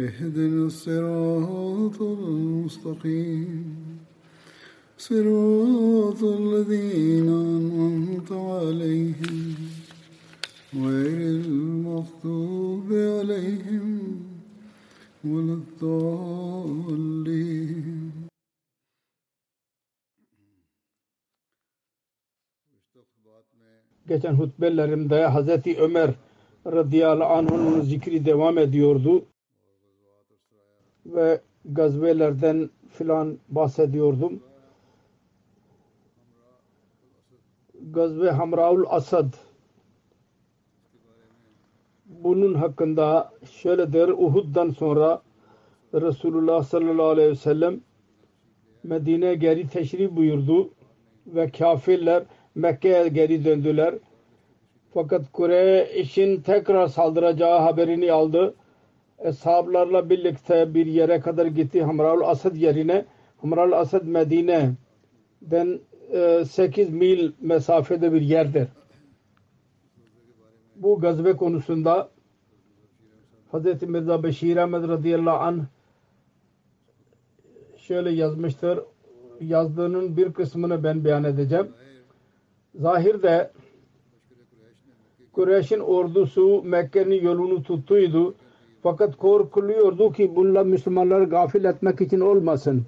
اهدنا الصراط المستقيم صراط الذين أنعمت عليهم غير المغضوب عليهم ولا الضالين Geçen hutbelerimde Hazreti Ömer radıyallahu anh'ın zikri devam ediyordu. Ve gazvelerden filan bahsediyordum. Gazve Hamraul Asad bunun hakkında şöyledir Uhud'dan sonra Resulullah sallallahu aleyhi ve sellem Medine geri teşrif buyurdu ve kafirler Mekke'ye geri döndüler. Fakat Kureyş'in tekrar saldıracağı haberini aldı. Eshablarla birlikte bir yere kadar gitti Hamraul Asad yerine. Hamraul Asad Medine'den 8 mil mesafede bir yerdir. Bu gazve konusunda Hz. Mirza Beşir Ahmet radıyallahu anh şöyle yazmıştır. Yazdığının bir kısmını ben beyan edeceğim. Zahirde Kureyş'in ordusu Mekke'nin yolunu tuttuydu. Fakat korkuluyordu ki bunlar Müslümanları gafil etmek için olmasın.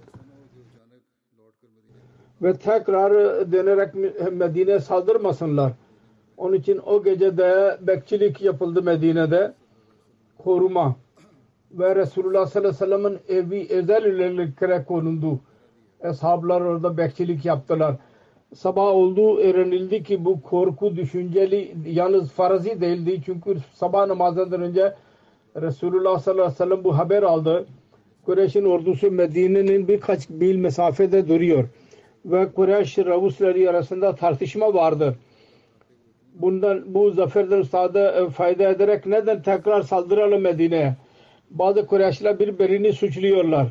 Ve tekrar dönerek Medine'ye saldırmasınlar. Onun için o gecede bekçilik yapıldı Medine'de. Koruma. Ve Resulullah sallallahu aleyhi ve sellem'in evi özellikle konuldu. Eshablar orada bekçilik yaptılar. Sabah oldu öğrenildi ki bu korku düşünceli yalnız farazi değildi. Çünkü sabah namazından önce Resulullah sallallahu aleyhi ve sellem bu haber aldı. Kureyş'in ordusu Medine'nin birkaç mil mesafede duruyor. Ve Kureyş Ravusları arasında tartışma vardı. Bundan bu zaferden ustada fayda ederek neden tekrar saldıralım Medine'ye? Bazı Kureyşler birbirini suçluyorlar.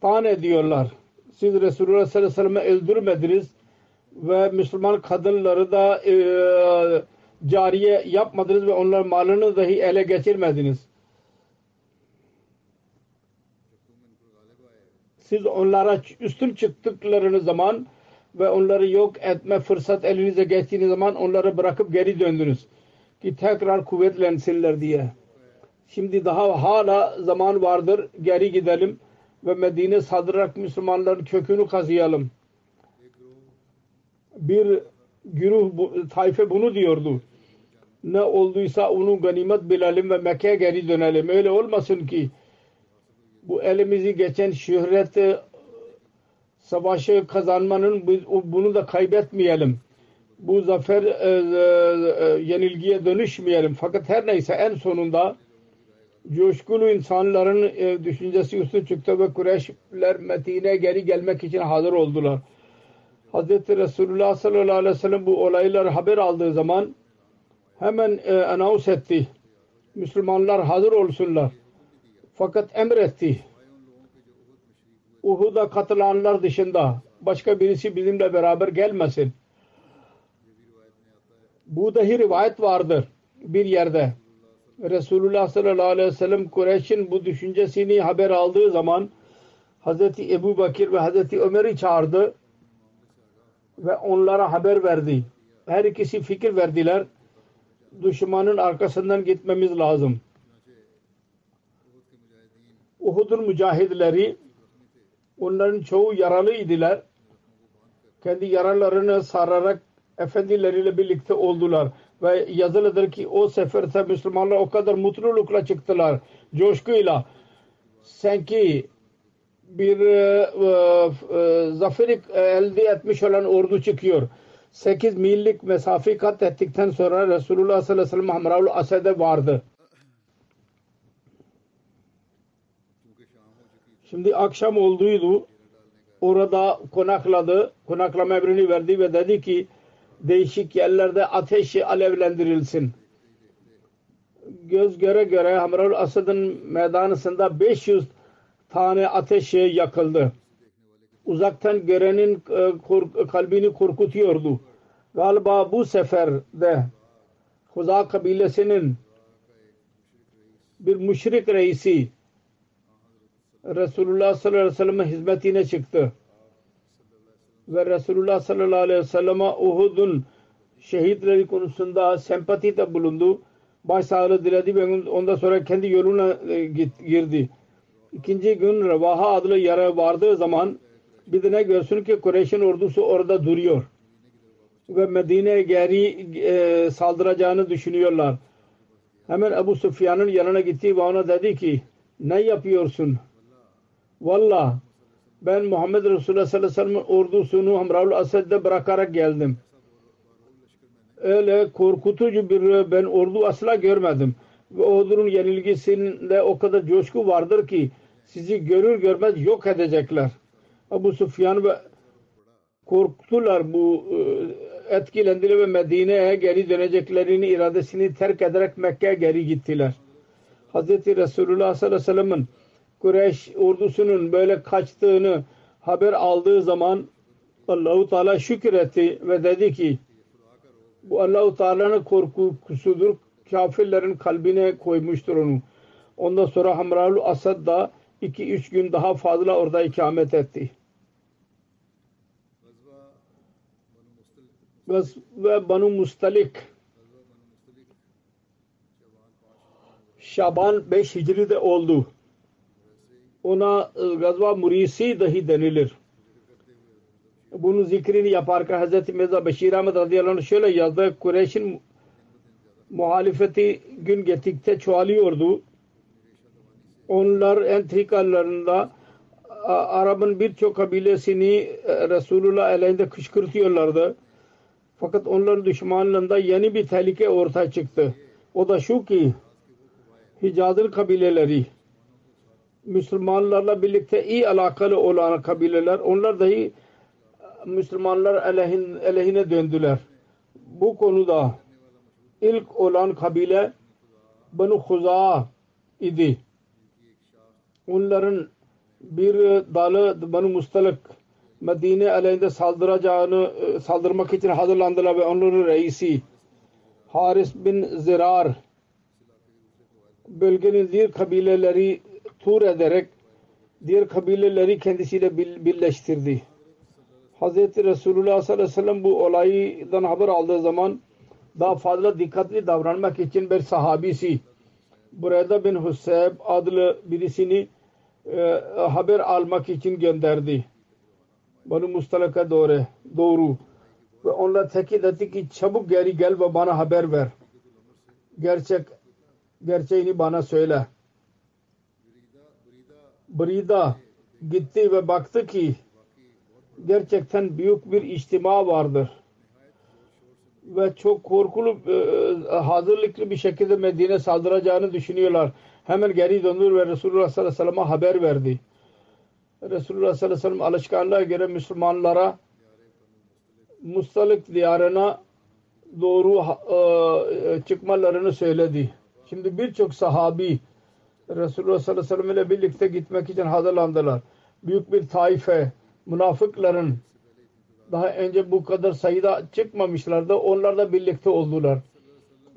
Tan ediyorlar. Siz Resulullah sallallahu aleyhi ve sellem'i öldürmediniz ve Müslüman kadınları da e, cariye yapmadınız ve onların malını dahi ele geçirmediniz. Siz onlara üstün çıktıklarınız zaman ve onları yok etme fırsat elinize geçtiğiniz zaman onları bırakıp geri döndünüz. Ki tekrar kuvvetlensinler diye. Şimdi daha hala zaman vardır. Geri gidelim ve Medine saldırarak Müslümanların kökünü kazıyalım. Bir güruh tayfe bunu diyordu. Ne olduysa onu ganimet bilelim ve Mekke'ye geri dönelim. Öyle olmasın ki bu elimizi geçen şöhret savaşı kazanmanın bunu da kaybetmeyelim. Bu zafer e, e, yenilgiye dönüşmeyelim. Fakat her neyse en sonunda coşkulu insanların e, düşüncesi üstü çıktı ve Kureyşler Medine'ye geri gelmek için hazır oldular. Hz. Resulullah sallallahu aleyhi ve sellem bu olayları haber aldığı zaman hemen e, anons etti. Müslümanlar hazır olsunlar. Fakat emretti. Uhud'a katılanlar dışında başka birisi bizimle beraber gelmesin. Bu dahi rivayet vardır bir yerde. Resulullah sallallahu aleyhi ve sellem Kureyş'in bu düşüncesini haber aldığı zaman Hazreti Ebu Bakir ve Hazreti Ömer'i çağırdı ve onlara haber verdi. Her ikisi fikir verdiler. Düşmanın arkasından gitmemiz lazım. Uhud'un mücahidleri onların çoğu yaralı idiler. Kendi yaralarını sararak efendileriyle birlikte oldular. Ve yazılıdır ki o seferde Müslümanlar o kadar mutlulukla çıktılar. Coşkuyla. Sanki bir e, e, zaferi elde etmiş olan ordu çıkıyor. 8 millik mesafe kat ettikten sonra Resulullah sallallahu aleyhi ve sellem Hamraul Ased'e vardı. Şimdi akşam olduydu. Orada konakladı. Konaklama emrini verdi ve dedi ki değişik yerlerde ateşi alevlendirilsin. Göz göre göre Hamraul Asad'ın meydanısında 500 tane ateş yakıldı. Uzaktan görenin e, kalbini korkutuyordu. Galiba bu seferde Huza kabilesinin bir müşrik reisi Resulullah sallallahu aleyhi ve sellem'in hizmetine çıktı. Ve Resulullah sallallahu aleyhi ve sellem'e Uhud'un şehitleri konusunda sempatide bulundu. Başsağlığı diledi ve ondan sonra kendi yoluna e, girdi. İkinci gün Revaha adlı yere vardığı zaman bir de ne görsün ki Kureyş'in ordusu orada duruyor. Ve Medine'ye geri e, saldıracağını düşünüyorlar. Hemen Ebu Sufyan'ın yanına gitti ve ona dedi ki ne yapıyorsun? Valla ben Muhammed Resulullah sallallahu aleyhi ve sellem ordusunu Hamraul Ased'de bırakarak geldim. Öyle korkutucu bir ben ordu asla görmedim. Ve ordunun yenilgisinde o kadar coşku vardır ki sizi görür görmez yok edecekler. Abu Sufyan ve korktular bu e, etkilendiler ve Medine'ye geri döneceklerini iradesini terk ederek Mekke'ye geri gittiler. Hz. Resulullah sallallahu aleyhi ve sellem'in Kureyş ordusunun böyle kaçtığını haber aldığı zaman Allahu Teala şükretti ve dedi ki bu Allahu Teala'nın korkusudur. Kafirlerin kalbine koymuştur onu. Ondan sonra Hamraul Asad da 2-3 gün daha fazla orada ikamet etti. Ve Banu Mustalik Şaban 5 Hicri'de oldu. Ona Gazva Murisi dahi denilir. Bunun zikrini yaparken Hz. Mirza Beşir Ahmet radıyallahu anh şöyle yazdı. Kureyş'in muhalefeti gün gittikçe çoğalıyordu. Onlar entrikalarında Arap'ın birçok kabilesini e, Resulullah aleyhinde kışkırtıyorlardı. Fakat onların düşmanlığında yeni bir tehlike ortaya çıktı. O da şu ki Hicaz'ın kabileleri Müslümanlarla birlikte iyi alakalı olan kabileler onlar dahi Müslümanlar aleyhin, aleyhine döndüler. Bu konuda ilk olan kabile Banu Huza idi. Onların bir dalı Banu Mustalik Medine aleyhinde saldıracağını e, saldırmak için hazırlandılar ve onların reisi Haris bin Zirar bölgenin diğer kabileleri tur ederek diğer kabileleri kendisiyle birleştirdi. Hz. Resulullah sallallahu aleyhi ve sellem bu olaydan haber aldığı zaman daha fazla dikkatli davranmak için bir sahabisi Burada bin Husayb adlı birisini e, haber almak için gönderdi. Banu Mustalak'a doğru, doğru. Ve onlar tekit etti ki çabuk geri gel ve bana haber ver. Gerçek gerçeğini bana söyle. Brida gitti ve baktı ki gerçekten büyük bir içtima vardır. Ve çok korkulu e, hazırlıklı bir şekilde Medine saldıracağını düşünüyorlar. Hemen geri döndü ve Resulullah sallallahu aleyhi ve sellem'e haber verdi. Resulullah sallallahu aleyhi ve sellem alışkanlığa göre Müslümanlara Mustalik diyarına doğru e, çıkmalarını söyledi. Şimdi birçok sahabi Resulullah sallallahu aleyhi ve sellem ile birlikte gitmek için hazırlandılar. Büyük bir taife münafıkların daha önce bu kadar sayıda çıkmamışlardı. Onlar da birlikte oldular.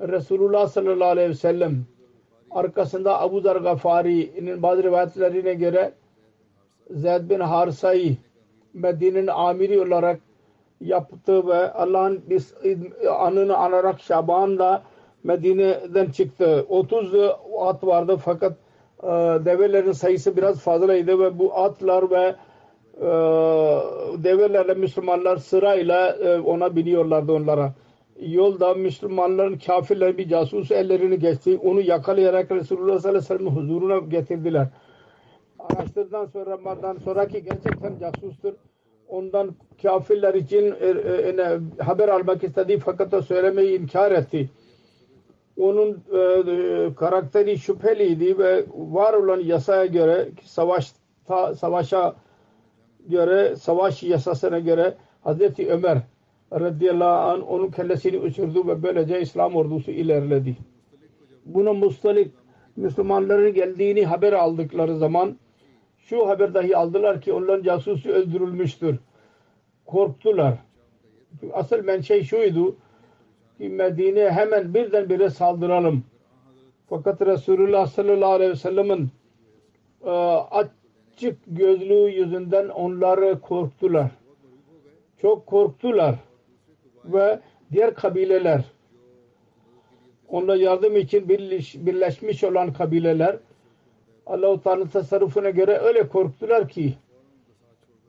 Resulullah sallallahu aleyhi ve sellem arkasında Abu Zar Gafari'nin bazı rivayetlerine göre Zeyd bin Harsa'yı Medine'nin amiri olarak yaptı ve Allah'ın anını anarak Şaban'da Medine'den çıktı. 30 at vardı fakat e, develerin sayısı biraz fazlaydı ve bu atlar ve e, develerle Müslümanlar sırayla e, ona biniyorlardı onlara. Yolda Müslümanların kafirler bir casus ellerini geçti. Onu yakalayarak Resulullah sallallahu aleyhi ve sellem huzuruna getirdiler. Araştırdıktan sonra Ramazan sonraki gerçekten casustur. Ondan kafirler için e, e, haber almak istedi fakat o söylemeyi inkar etti. Onun e, e, karakteri şüpheliydi ve var olan yasaya göre savaşta, savaşa göre savaş yasasına göre Hazreti Ömer radıyallahu anh onun kellesini uçurdu ve böylece İslam ordusu ilerledi. Buna mustalik Müslümanların geldiğini haber aldıkları zaman şu haber dahi aldılar ki onların casusu öldürülmüştür. Korktular. Asıl menşe şuydu ki Medine hemen birdenbire saldıralım. Fakat Resulullah sallallahu aleyhi ve sellem'in e, açık gözlüğü yüzünden onları korktular. Çok korktular. Ve diğer kabileler onlara yardım için birleşmiş olan kabileler Allah-u Teala'nın tasarrufuna göre öyle korktular ki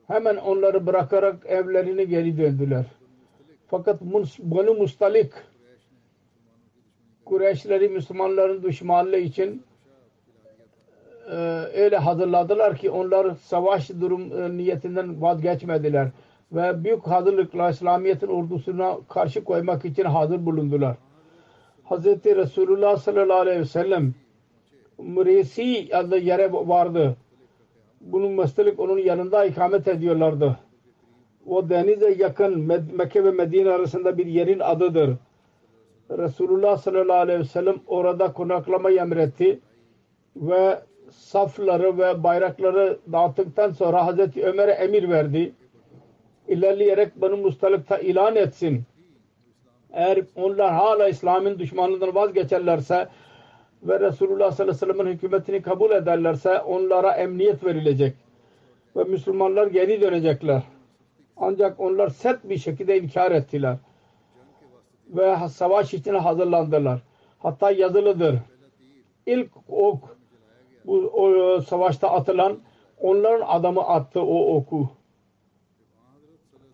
hemen onları bırakarak evlerine geri döndüler. Fakat Banu Mustalik Kureyşleri Müslümanların düşmanlığı için e, öyle hazırladılar ki onlar savaş durum e, niyetinden vazgeçmediler ve büyük hazırlıkla İslamiyet'in ordusuna karşı koymak için hazır bulundular. Hz. Resulullah sallallahu aleyhi ve sellem Muresi adlı yere vardı. Bunun mustalik onun yanında ikamet ediyorlardı. O denize yakın Mekke ve Medine arasında bir yerin adıdır. Resulullah sallallahu aleyhi ve sellem orada konaklamayı emretti ve safları ve bayrakları dağıttıktan sonra Hazreti Ömer'e emir verdi. İlerleyerek Banu Mustalık'ta ilan etsin. Eğer onlar hala İslam'ın düşmanlığından vazgeçerlerse ve Resulullah sallallahu aleyhi ve sellem'in hükümetini kabul ederlerse onlara emniyet verilecek. Ve Müslümanlar geri dönecekler. Ancak onlar sert bir şekilde inkar ettiler. Ve savaş için hazırlandılar. Hatta yazılıdır. İlk ok bu o, savaşta atılan onların adamı attı o oku.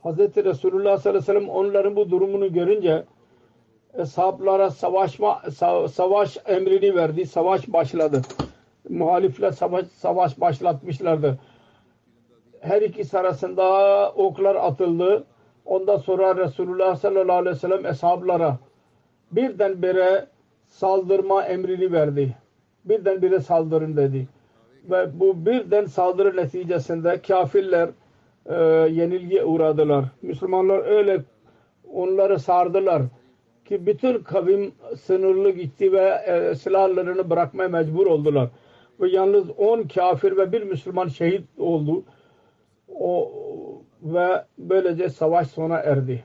Hz. Resulullah sallallahu aleyhi ve sellem onların bu durumunu görünce sahaplara savaşma savaş emrini verdi. Savaş başladı. Muhalifler savaş, savaş başlatmışlardı. Her iki arasında oklar atıldı. Ondan sonra Resulullah sallallahu aleyhi ve sellem eshablara birdenbire saldırma emrini verdi. Birdenbire saldırın dedi. Ve bu birden saldırı neticesinde kafirler e, yenilgiye uğradılar. Müslümanlar öyle onları sardılar ki bütün kavim sınırlı gitti ve e, silahlarını bırakmaya mecbur oldular. Ve yalnız 10 kafir ve bir Müslüman şehit oldu. O ve böylece savaş sona erdi.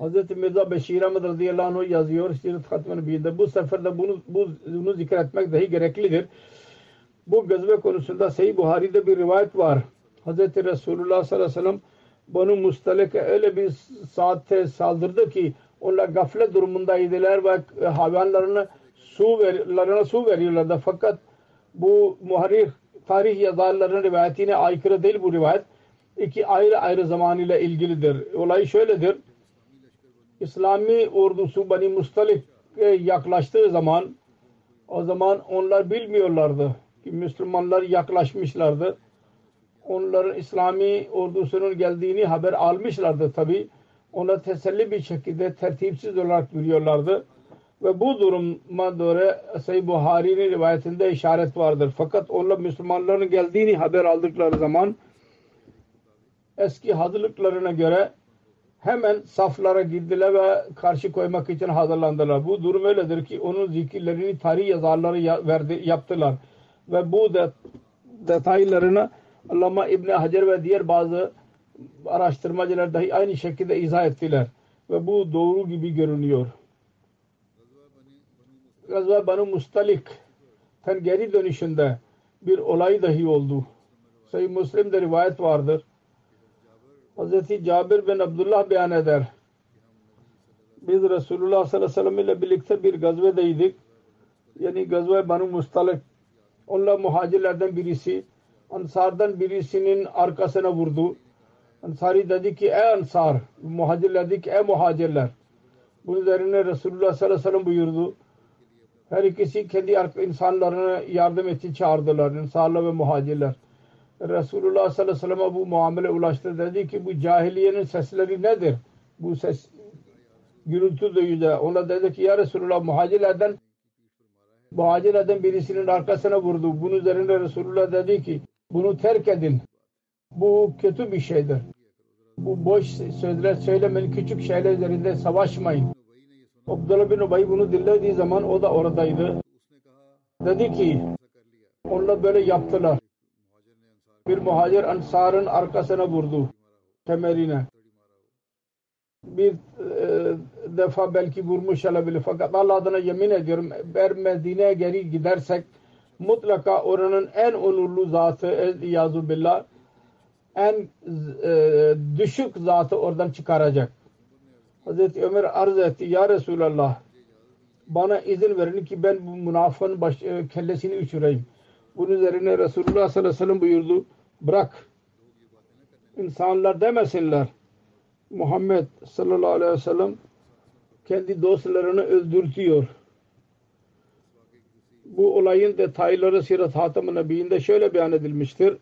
Hz. Mirza Beşir Ahmet radıyallahu anh yazıyor Sirat Hatmi Nebi'de. Bu seferde bunu, bu, bunu zikretmek dahi gereklidir. Bu gazve konusunda Sahih Buhari'de bir rivayet var. Hz. Resulullah sallallahu aleyhi ve sellem Banu Mustalek'e öyle bir saatte saldırdı ki onlar gaflet durumundaydılar ve hayvanlarına su, ver, su veriyorlardı. Fakat bu muharrir tarih yazarlarının rivayetine aykırı değil bu rivayet. İki ayrı ayrı zaman ile ilgilidir. Olay şöyledir. İslami ordusu Bani Mustalik'e yaklaştığı zaman o zaman onlar bilmiyorlardı ki Müslümanlar yaklaşmışlardı. Onların İslami ordusunun geldiğini haber almışlardı tabi. Ona teselli bir şekilde tertipsiz olarak biliyorlardı. Ve bu duruma göre Sayı Buhari'nin rivayetinde işaret vardır. Fakat onlar Müslümanların geldiğini haber aldıkları zaman eski hazırlıklarına göre hemen saflara girdiler ve karşı koymak için hazırlandılar. Bu durum öyledir ki onun zikirlerini tarih yazarları verdi, yaptılar. Ve bu de, detaylarını Allama İbni Hacer ve diğer bazı araştırmacılar dahi aynı şekilde izah ettiler. Ve bu doğru gibi görünüyor. Gazva Banu Mustalik'ten geri dönüşünde bir olay dahi oldu. Sayı Müslim'de rivayet vardır. Hz. Cabir bin Abdullah beyan eder. biz Resulullah sallallahu aleyhi ve sellem ile birlikte bir gazvedeydik. Yani gazve Banu Mustalik. Onlar muhacirlerden birisi. Ansardan birisinin arkasına vurdu. Ansari dedi ki ey Ansar. Muhacirler dedi ki ey muhacirler. Bunun üzerine Resulullah sallallahu aleyhi ve sellem buyurdu. Her ikisi kendi insanlarına yardım için çağırdılar. İnsanlar ve muhacirler. Resulullah sallallahu aleyhi ve sellem'e bu muamele ulaştı. Dedi ki bu cahiliyenin sesleri nedir? Bu ses gürültü duyuyor. Ona dedi ki ya Resulullah muhacirlerden muhacirlerden birisinin arkasına vurdu. Bunun üzerine Resulullah dedi ki bunu terk edin. Bu kötü bir şeydir. Bu boş sözler söylemeyin. Küçük şeyler üzerinde savaşmayın. Abdullah bin Ubay bunu dinlediği zaman o da oradaydı. Dedi ki onlar böyle yaptılar. Bir muhacir ansarın arkasına vurdu. Kemerine. Bir e, defa belki vurmuş olabilir. Fakat Allah adına yemin ediyorum eğer Medine'ye geri gidersek mutlaka oranın en onurlu zatı İyazu Billah en e, düşük zatı oradan çıkaracak. Hazreti Ömer arz etti. Ya Resulallah bana izin verin ki ben bu münafığın baş, e, kellesini uçurayım. Bunun üzerine Resulullah sallallahu aleyhi ve sellem buyurdu. Bırak. İnsanlar demesinler. Muhammed sallallahu aleyhi ve sellem kendi dostlarını öldürtüyor. Bu olayın detayları Sirat Hatem-i Nebi'inde şöyle beyan edilmiştir.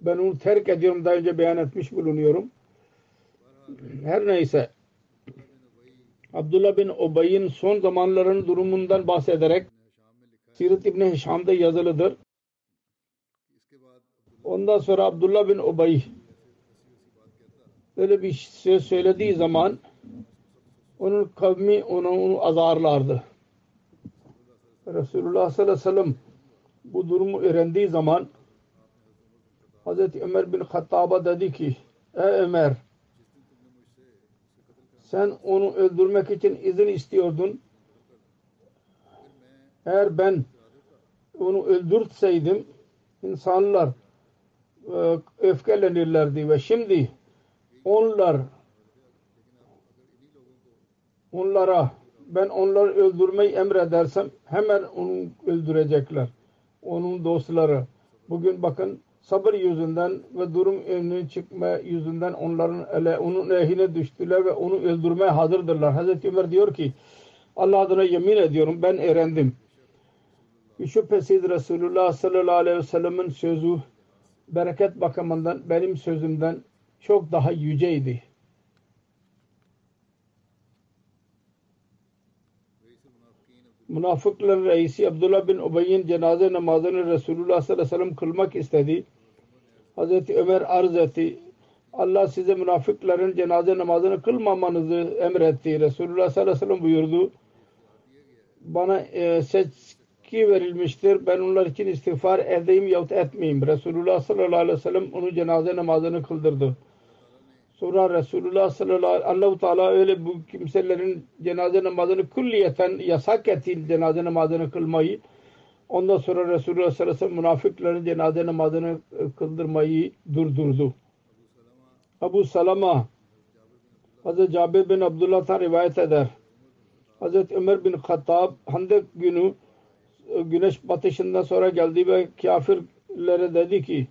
Ben onu terk ediyorum. Daha önce beyan etmiş bulunuyorum. Her neyse Abdullah bin Ubay'ın son zamanların durumundan bahsederek Sirat İbni Hişam'da yazılıdır. Ondan sonra Abdullah bin Ubay öyle bir söz söylediği zaman onun kavmi onu, onu azarlardı. Resulullah sallallahu aleyhi ve sellem bu durumu öğrendiği zaman Hazreti Ömer bin Hattab'a dedi ki Ey Ömer sen onu öldürmek için izin istiyordun. Eğer ben onu öldürtseydim insanlar öfkelenirlerdi ve şimdi onlar onlara ben onları öldürmeyi emredersem hemen onu öldürecekler. Onun dostları. Bugün bakın sabır yüzünden ve durum önüne çıkma yüzünden onların ele, onun ehine düştüler ve onu öldürmeye hazırdırlar. Hazreti Ömer diyor ki Allah adına yemin ediyorum ben öğrendim. Şüphesiz Resulullah sallallahu aleyhi ve sellem'in sözü bereket bakımından benim sözümden çok daha yüceydi. Münafıkların reisi Abdullah bin Ubay'in cenaze namazını Resulullah sallallahu aleyhi ve sellem kılmak istedi. Hazreti Ömer arz etti. Allah size münafıkların cenaze namazını kılmamanızı emretti. Resulullah sallallahu aleyhi ve sellem buyurdu. Bana e, seçki verilmiştir. Ben onlar için istiğfar edeyim yahut etmeyeyim. Resulullah sallallahu aleyhi ve sellem onun cenaze namazını kıldırdı. Sonra Resulullah sallallahu aleyhi ve sellem Teala öyle bu kimselerin cenaze namazını kulliyeten yasak etti cenaze namazını kılmayı. Ondan sonra Resulullah sallallahu aleyhi ve sellem münafıkların cenaze namazını e, kıldırmayı durdurdu. Abu Salama Hazreti Cabir bin Abdullah'tan rivayet eder. Hazreti Ömer bin Hattab Handek günü güneş batışından sonra geldi ve kafirlere dedi ki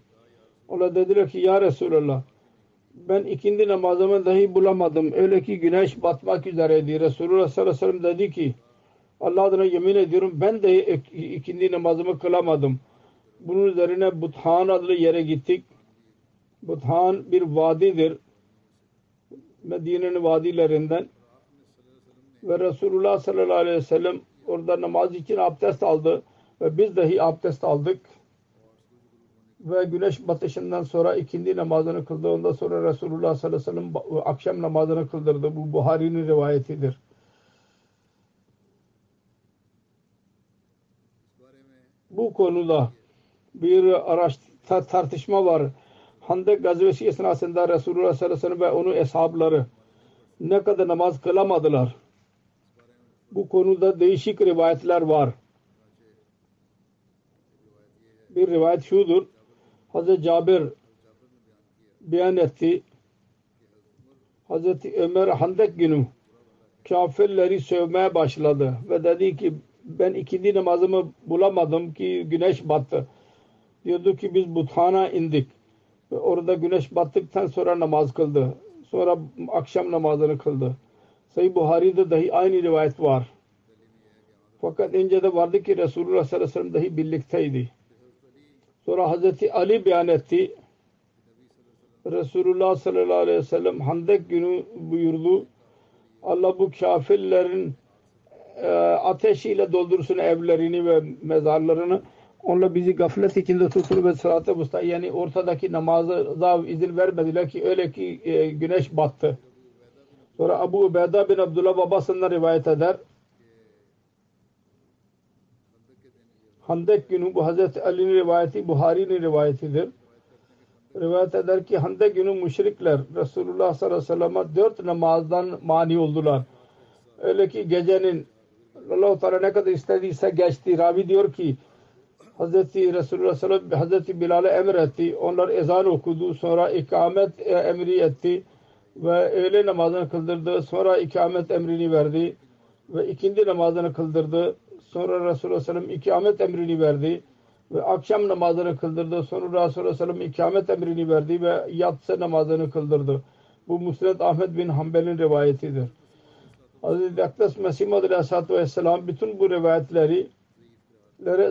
ona dediler ki ya Resulallah ben ikindi namazımı dahi bulamadım. Öyle ki güneş batmak üzereydi. Resulullah sallallahu aleyhi ve sellem dedi ki Allah adına yemin ediyorum ben de ikindi namazımı kılamadım. Bunun üzerine Buthan adlı yere gittik. Buthan bir vadidir. Medine'nin vadilerinden. Ve Resulullah sallallahu aleyhi ve sellem orada namaz için abdest aldı. Ve biz dahi abdest aldık. Ve güneş batışından sonra ikindi namazını kıldı. Ondan sonra Resulullah sallallahu aleyhi ve sellem akşam namazını kıldırdı. Bu Buhari'nin rivayetidir. bu konuda bir araç tartışma var. Handek gazvesi esnasında Resulullah sallallahu aleyhi ve sellem ve onun eshabları ne kadar namaz kılamadılar. Bu konuda değişik rivayetler var. Bir rivayet şudur. Hazreti Cabir beyan etti. Hazreti Ömer Handek günü kafirleri sövmeye başladı ve dedi ki ben ikindi namazımı bulamadım ki güneş battı. Diyordu ki biz Buthan'a indik ve orada güneş battıktan sonra namaz kıldı. Sonra akşam namazını kıldı. Sayı Buhari'de dahi aynı rivayet var. Fakat ince de vardı ki Resulullah sallallahu aleyhi ve sellem dahi birlikteydi. Sonra Hazreti Ali beyan etti. Resulullah sallallahu aleyhi ve sellem Handek günü buyurdu. Allah bu kafirlerin e, ateşiyle doldursun evlerini ve mezarlarını. Onlar bizi gaflet içinde tutur ve sırat-ı yani ortadaki namaza izin vermediler ki öyle ki e, güneş battı. Sonra Abu Ubeyda bin Abdullah babasından rivayet eder. Handek günü bu Hazreti Ali'nin rivayeti Buhari'nin rivayetidir. Rivayet eder ki Handek günü müşrikler Resulullah sallallahu aleyhi ve sellem'e dört namazdan mani oldular. Öyle ki gecenin Allah-u Teala ne kadar istediyse geçti. Ravi diyor ki Hazreti Resulullah sallallahu aleyhi ve sellem Hazreti Bilal'e emretti. Onlar ezan okudu. Sonra ikamet e, emri etti. Ve öğle namazını kıldırdı. Sonra ikamet emrini verdi. Ve ikindi namazını kıldırdı. Sonra Resulullah sallallahu ikamet emrini verdi. Ve akşam namazını kıldırdı. Sonra Resulullah sallallahu ikamet emrini verdi. Ve yatsı namazını kıldırdı. Bu Musned Ahmet bin Hanbel'in rivayetidir. Hazreti Akdas Mesih Madri Aleyhisselatü Vesselam bütün bu rivayetleri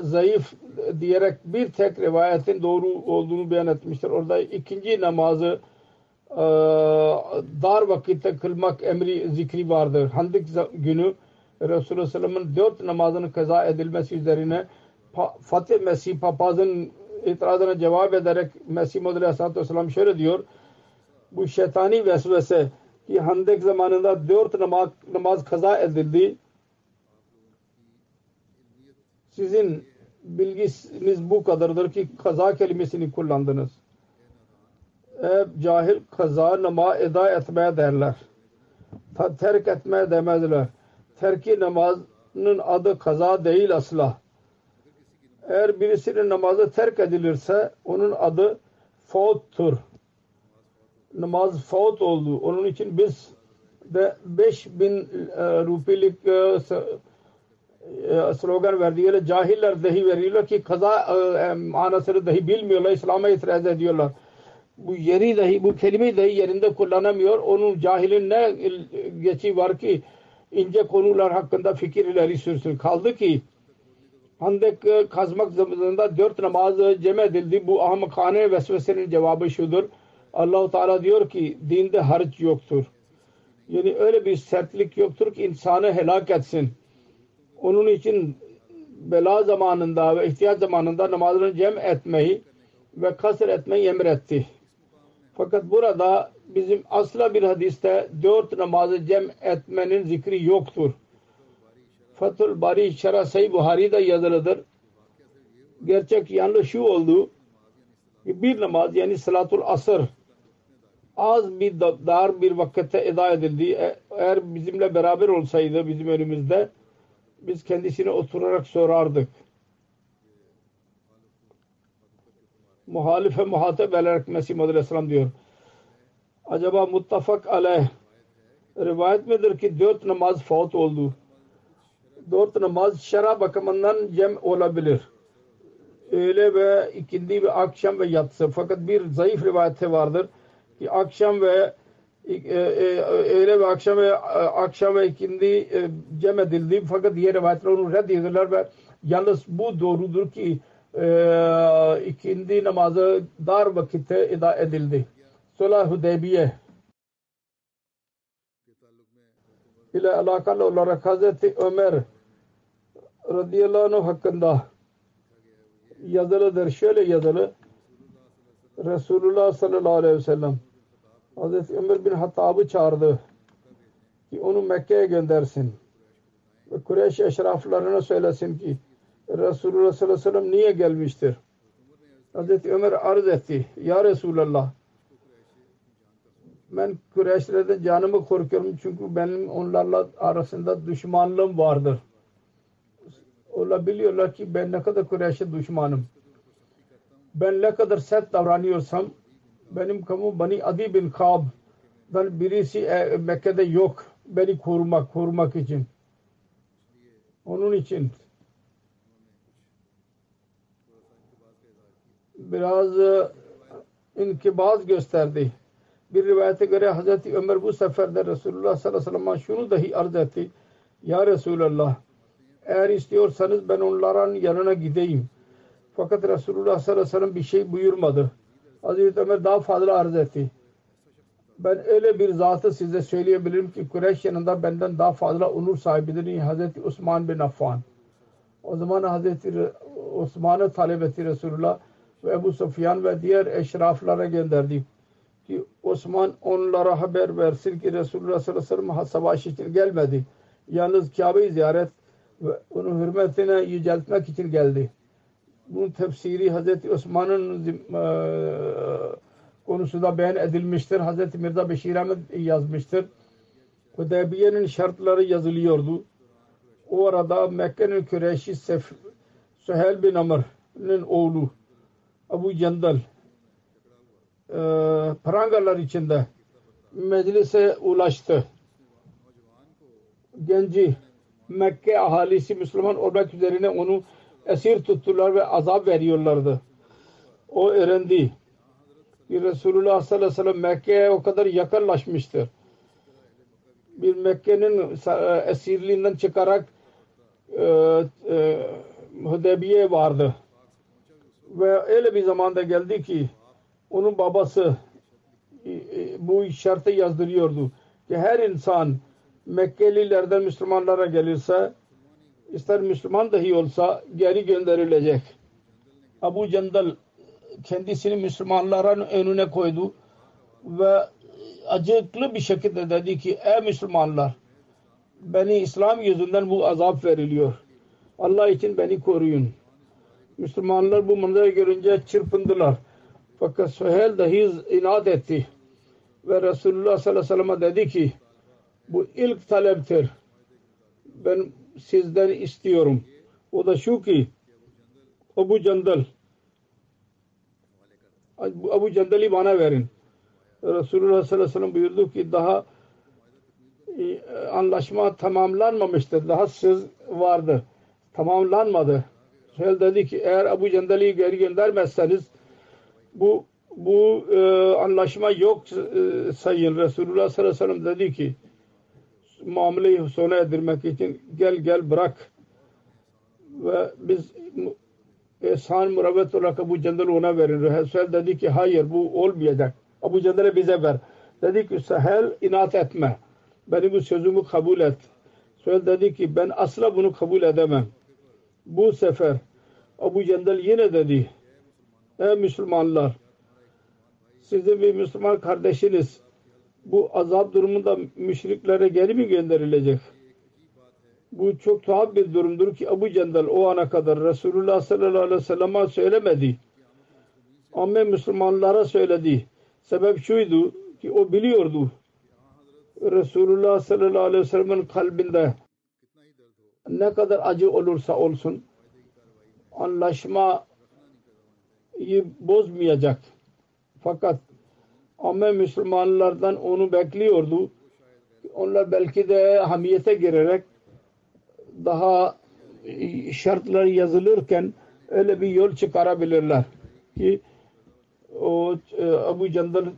zayıf diyerek bir tek rivayetin doğru olduğunu beyan etmiştir. Orada ikinci namazı dar vakitte kılmak emri zikri vardır. Handik günü Resulullah Sallam'ın dört namazının kaza edilmesi üzerine Fatih Mesih papazın itirazına cevap ederek Mesih Muhammed Aleyhisselatü Vesselam şöyle diyor bu şeytani vesvese ki Handek zamanında dört namaz, namaz kaza edildi sizin bilgisiniz bu kadardır ki kaza kelimesini kullandınız. Eğer cahil kaza nama eda etmeye derler. Terk etmeye demezler. Terki namazının adı kaza değil asla. Eğer birisinin namazı terk edilirse onun adı fauttur. Namaz faut oldu. Onun için biz de 5000 e, rupilik e, e, slogan verdiler. Cahiller dahi veriyorlar ki kaza e, manasını dahi bilmiyorlar. İslam'a itiraz ediyorlar. Bu yeri dahi, bu kelimeyi dahi yerinde kullanamıyor. Onun cahilin ne geçi var ki ince konular hakkında fikirleri sürsün. Kaldı ki Handek e, kazmak zamanında dört namaz cem edildi. Bu ahmakane vesvesenin cevabı şudur. Allahu Teala diyor ki dinde harç yoktur. Yani öyle bir sertlik yoktur ki insanı helak etsin. Onun için bela zamanında ve ihtiyaç zamanında namazını cem etmeyi ve kasır etmeyi emretti. Fakat burada bizim asla bir hadiste dört namazı cem etmenin zikri yoktur. Fathul Bari Şerah Sayı Buhari'de yazılıdır. Gerçek yanlış şu oldu. Bir namaz yani salatul asır az bir dar bir vakitte eda edildi. E, eğer bizimle beraber olsaydı bizim önümüzde biz kendisine oturarak sorardık. Muhalife muhatap ederek Mesih Aleyhisselam diyor. Acaba muttafak aleyh rivayet midir ki dört namaz faut oldu? Dört namaz şera bakımından cem olabilir. Öğle ve ikindi ve akşam ve yatsı. Fakat bir zayıf rivayeti vardır ki akşam ve e, e, öğle ve akşam ve akşam ve ikindi e, cem edildi fakat diğer rivayetler onu reddediyorlar ve yalnız bu doğrudur ki ikindi namazı dar vakitte eda edildi. Sulh Hudeybiye ile alakalı olarak Hazreti Ömer radıyallahu anh hakkında yazılıdır. Şöyle yazılı Resulullah sallallahu aleyhi ve sellem Hazreti Ömer bin Hattab'ı çağırdı ki onu Mekke'ye göndersin. Ve Kureyş eşraflarına söylesin ki Resulullah sallallahu aleyhi ve sellem niye gelmiştir? Hazreti Ömer arz etti. Ya Resulallah ben Kureyşlerden canımı korkuyorum çünkü benim onlarla arasında düşmanlığım vardır. Onlar biliyorlar ki ben ne kadar Kureyş'e düşmanım. Ben ne kadar sert davranıyorsam benim kamu Bani Adi bin Kab birisi e, Mekke'de yok. Beni korumak, korumak için. Onun için biraz e, inkibaz gösterdi. Bir rivayete göre Hazreti Ömer bu seferde Resulullah sallallahu aleyhi ve sellem'e şunu dahi arz etti. Ya Resulallah eğer istiyorsanız ben onların yanına gideyim. Fakat Resulullah sallallahu aleyhi ve sellem bir şey buyurmadı. Hazreti Ömer daha fazla arz etti. Ben öyle bir zatı size söyleyebilirim ki Kureyş yanında benden daha fazla onur sahibidir. Hazreti Osman bin Affan. O zaman Hazreti Osman'ı talep etti Resulullah Ebu Sufyan ve diğer eşraflara gönderdi. Ki Osman onlara haber versin ki Resulullah sallallahu aleyhi ve sellem savaş için gelmedi. Yalnız Kabe'yi ziyaret ve onun hürmetine yüceltmek için geldi. Bunun tefsiri Hazreti Osman'ın e, konusunda beyan edilmiştir. Hazreti Mirza Beşir Ahmet yazmıştır. Hudeybiye'nin şartları yazılıyordu. O arada Mekke'nin Küreşi Sef, Süheyl bin Amr'ın oğlu Abu Candal e, prangalar içinde meclise ulaştı. Genci Mekke ahalisi Müslüman olmak üzerine onu esir tuttular ve azap veriyorlardı. O öğrendi ki Resulullah sallallahu aleyhi ve sellem Mekke'ye o kadar yakınlaşmıştır. Bir Mekke'nin esirliğinden çıkarak e, e, Hudeybiye vardı. Ve öyle bir zamanda geldi ki onun babası e, e, bu şartı yazdırıyordu ki her insan Mekkelilerden Müslümanlara gelirse ister Müslüman dahi olsa geri gönderilecek. Abu Candal kendisini Müslümanların önüne koydu ve acıklı bir şekilde dedi ki ey Müslümanlar beni İslam yüzünden bu azap veriliyor. Allah için beni koruyun. Müslümanlar bu manzarayı görünce çırpındılar. Fakat Süheyl dahi inat etti. Ve Resulullah sallallahu aleyhi ve sellem dedi ki bu ilk taleptir. Ben sizden istiyorum. O da şu ki Abu Candal Abu Candal'i bana verin. Resulullah sallallahu aleyhi ve sellem buyurdu ki daha e, anlaşma tamamlanmamıştır. Daha söz vardı. Tamamlanmadı. Süheyl dedi ki eğer Abu Candal'i geri göndermezseniz bu bu e, anlaşma yok e, sayın Resulullah sallallahu aleyhi ve sellem dedi ki muameleyi sona erdirmek için gel gel bırak ve biz ehsan murabet olarak Abu Cendel ona verin. Resul dedi ki hayır bu olmayacak. Abu Cendel'e bize ver. Dedi ki Sahel inat etme. Benim bu sözümü kabul et. Resul dedi ki ben asla bunu kabul edemem. Bu sefer Abu Cendel yine dedi ey Müslümanlar sizin bir Müslüman kardeşiniz bu azap durumunda müşriklere geri mi gönderilecek? Bu çok tuhaf bir durumdur ki Abu Cendel o ana kadar Resulullah sallallahu aleyhi ve sellem'e söylemedi. Ama Müslümanlara söyledi. Sebep şuydu ki o biliyordu. Resulullah sallallahu aleyhi ve sellem'in kalbinde ne kadar acı olursa olsun anlaşmayı bozmayacak. Fakat ama Müslümanlardan onu bekliyordu. Onlar belki de hamiyete girerek daha şartlar yazılırken öyle bir yol çıkarabilirler ki o e, Abu Candal e,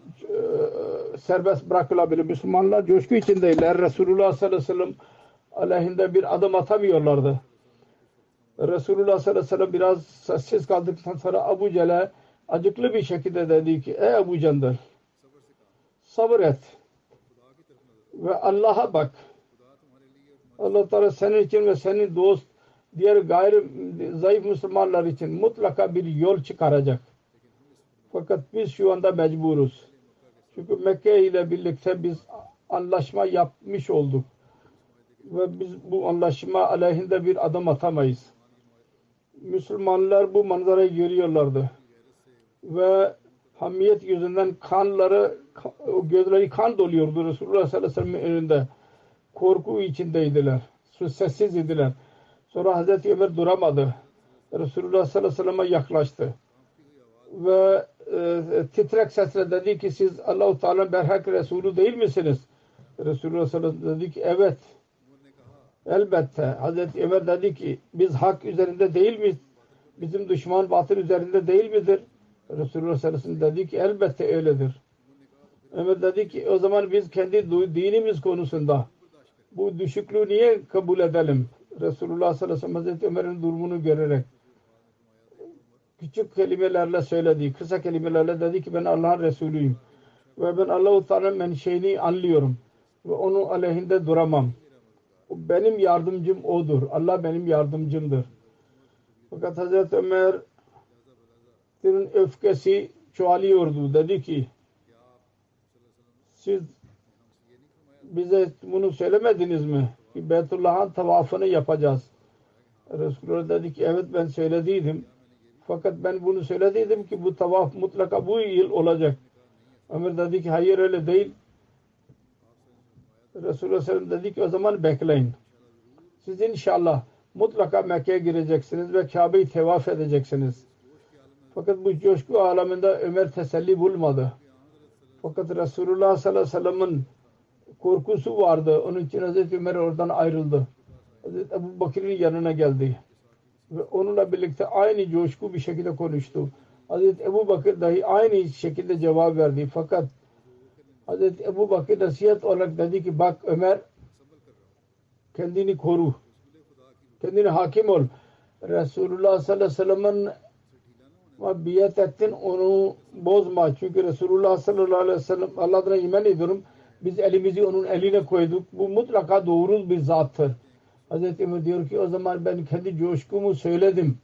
serbest bırakılabilir. Müslümanlar coşku içindeyler. Resulullah sallallahu aleyhi ve sellem aleyhinde bir adım atamıyorlardı. Resulullah sallallahu aleyhi ve sellem biraz sessiz kaldıktan sonra Abu Cel'e acıklı bir şekilde dedi ki ey Abu Candal sabır et ve Allah'a bak. Allah Teala senin için ve senin dost diğer gayri zayıf Müslümanlar için mutlaka bir yol çıkaracak. Fakat biz şu anda mecburuz. Çünkü Mekke ile birlikte biz anlaşma yapmış olduk. Ve biz bu anlaşma aleyhinde bir adım atamayız. Müslümanlar bu manzarayı görüyorlardı. Ve hamiyet yüzünden kanları gözleri kan doluyordu Resulullah sallallahu aleyhi ve sellem önünde. Korku içindeydiler. Sessiz idiler. Sonra Hazreti Ömer duramadı. Resulullah sallallahu aleyhi ve sellem'e yaklaştı. ve e, titrek sesle dedi ki siz Allah-u Teala berhak Resulü değil misiniz? Resulullah sallallahu aleyhi ve sellem dedi ki evet. Elbette. Hazreti Ömer dedi ki biz hak üzerinde değil miyiz? Bizim düşman batıl üzerinde değil midir? Resulullah sallallahu dedi ki elbette öyledir. Ömer dedi ki o zaman biz kendi dinimiz konusunda bu düşüklüğü niye kabul edelim? Resulullah sallallahu aleyhi ve sellem Hazreti Ömer'in durumunu görerek küçük kelimelerle söyledi. Kısa kelimelerle dedi ki ben Allah'ın Resulüyüm. Ve ben Allah-u Teala'nın menşeini anlıyorum. Ve onun aleyhinde duramam. Benim yardımcım odur. Allah benim yardımcımdır. Fakat Hazreti Ömer'in öfkesi çoğalıyordu. Dedi ki siz bize bunu söylemediniz mi? Ki Beytullah'ın tavafını yapacağız. Resulullah dedi ki evet ben söylediydim. Fakat ben bunu söylediydim ki bu tavaf mutlaka bu yıl olacak. Ömer dedi ki hayır öyle değil. Resulullah sallallahu dedi ki o zaman bekleyin. Siz inşallah mutlaka Mekke'ye gireceksiniz ve Kabe'yi tevaf edeceksiniz. Fakat bu coşku aleminde Ömer teselli bulmadı. Fakat Resulullah sallallahu aleyhi ve sellem'in korkusu vardı. Onun için Hazreti Ömer oradan ayrıldı. Hazreti Ebu Bakır'ın yanına geldi. Ve onunla birlikte aynı coşku bir şekilde konuştu. Hazreti Ebu Bakır dahi aynı şekilde cevap verdi. Fakat Hazreti Ebu Bakır nasihat olarak dedi ki bak Ömer kendini koru. Kendine hakim ol. Resulullah sallallahu aleyhi ve sellem'in biat ettin onu bozma. Çünkü Resulullah sallallahu aleyhi ve sellem Allah'ına iman ediyorum. Biz elimizi onun eline koyduk. Bu mutlaka doğru bir zattır. Hazreti Ömer diyor ki o zaman ben kendi coşkumu söyledim.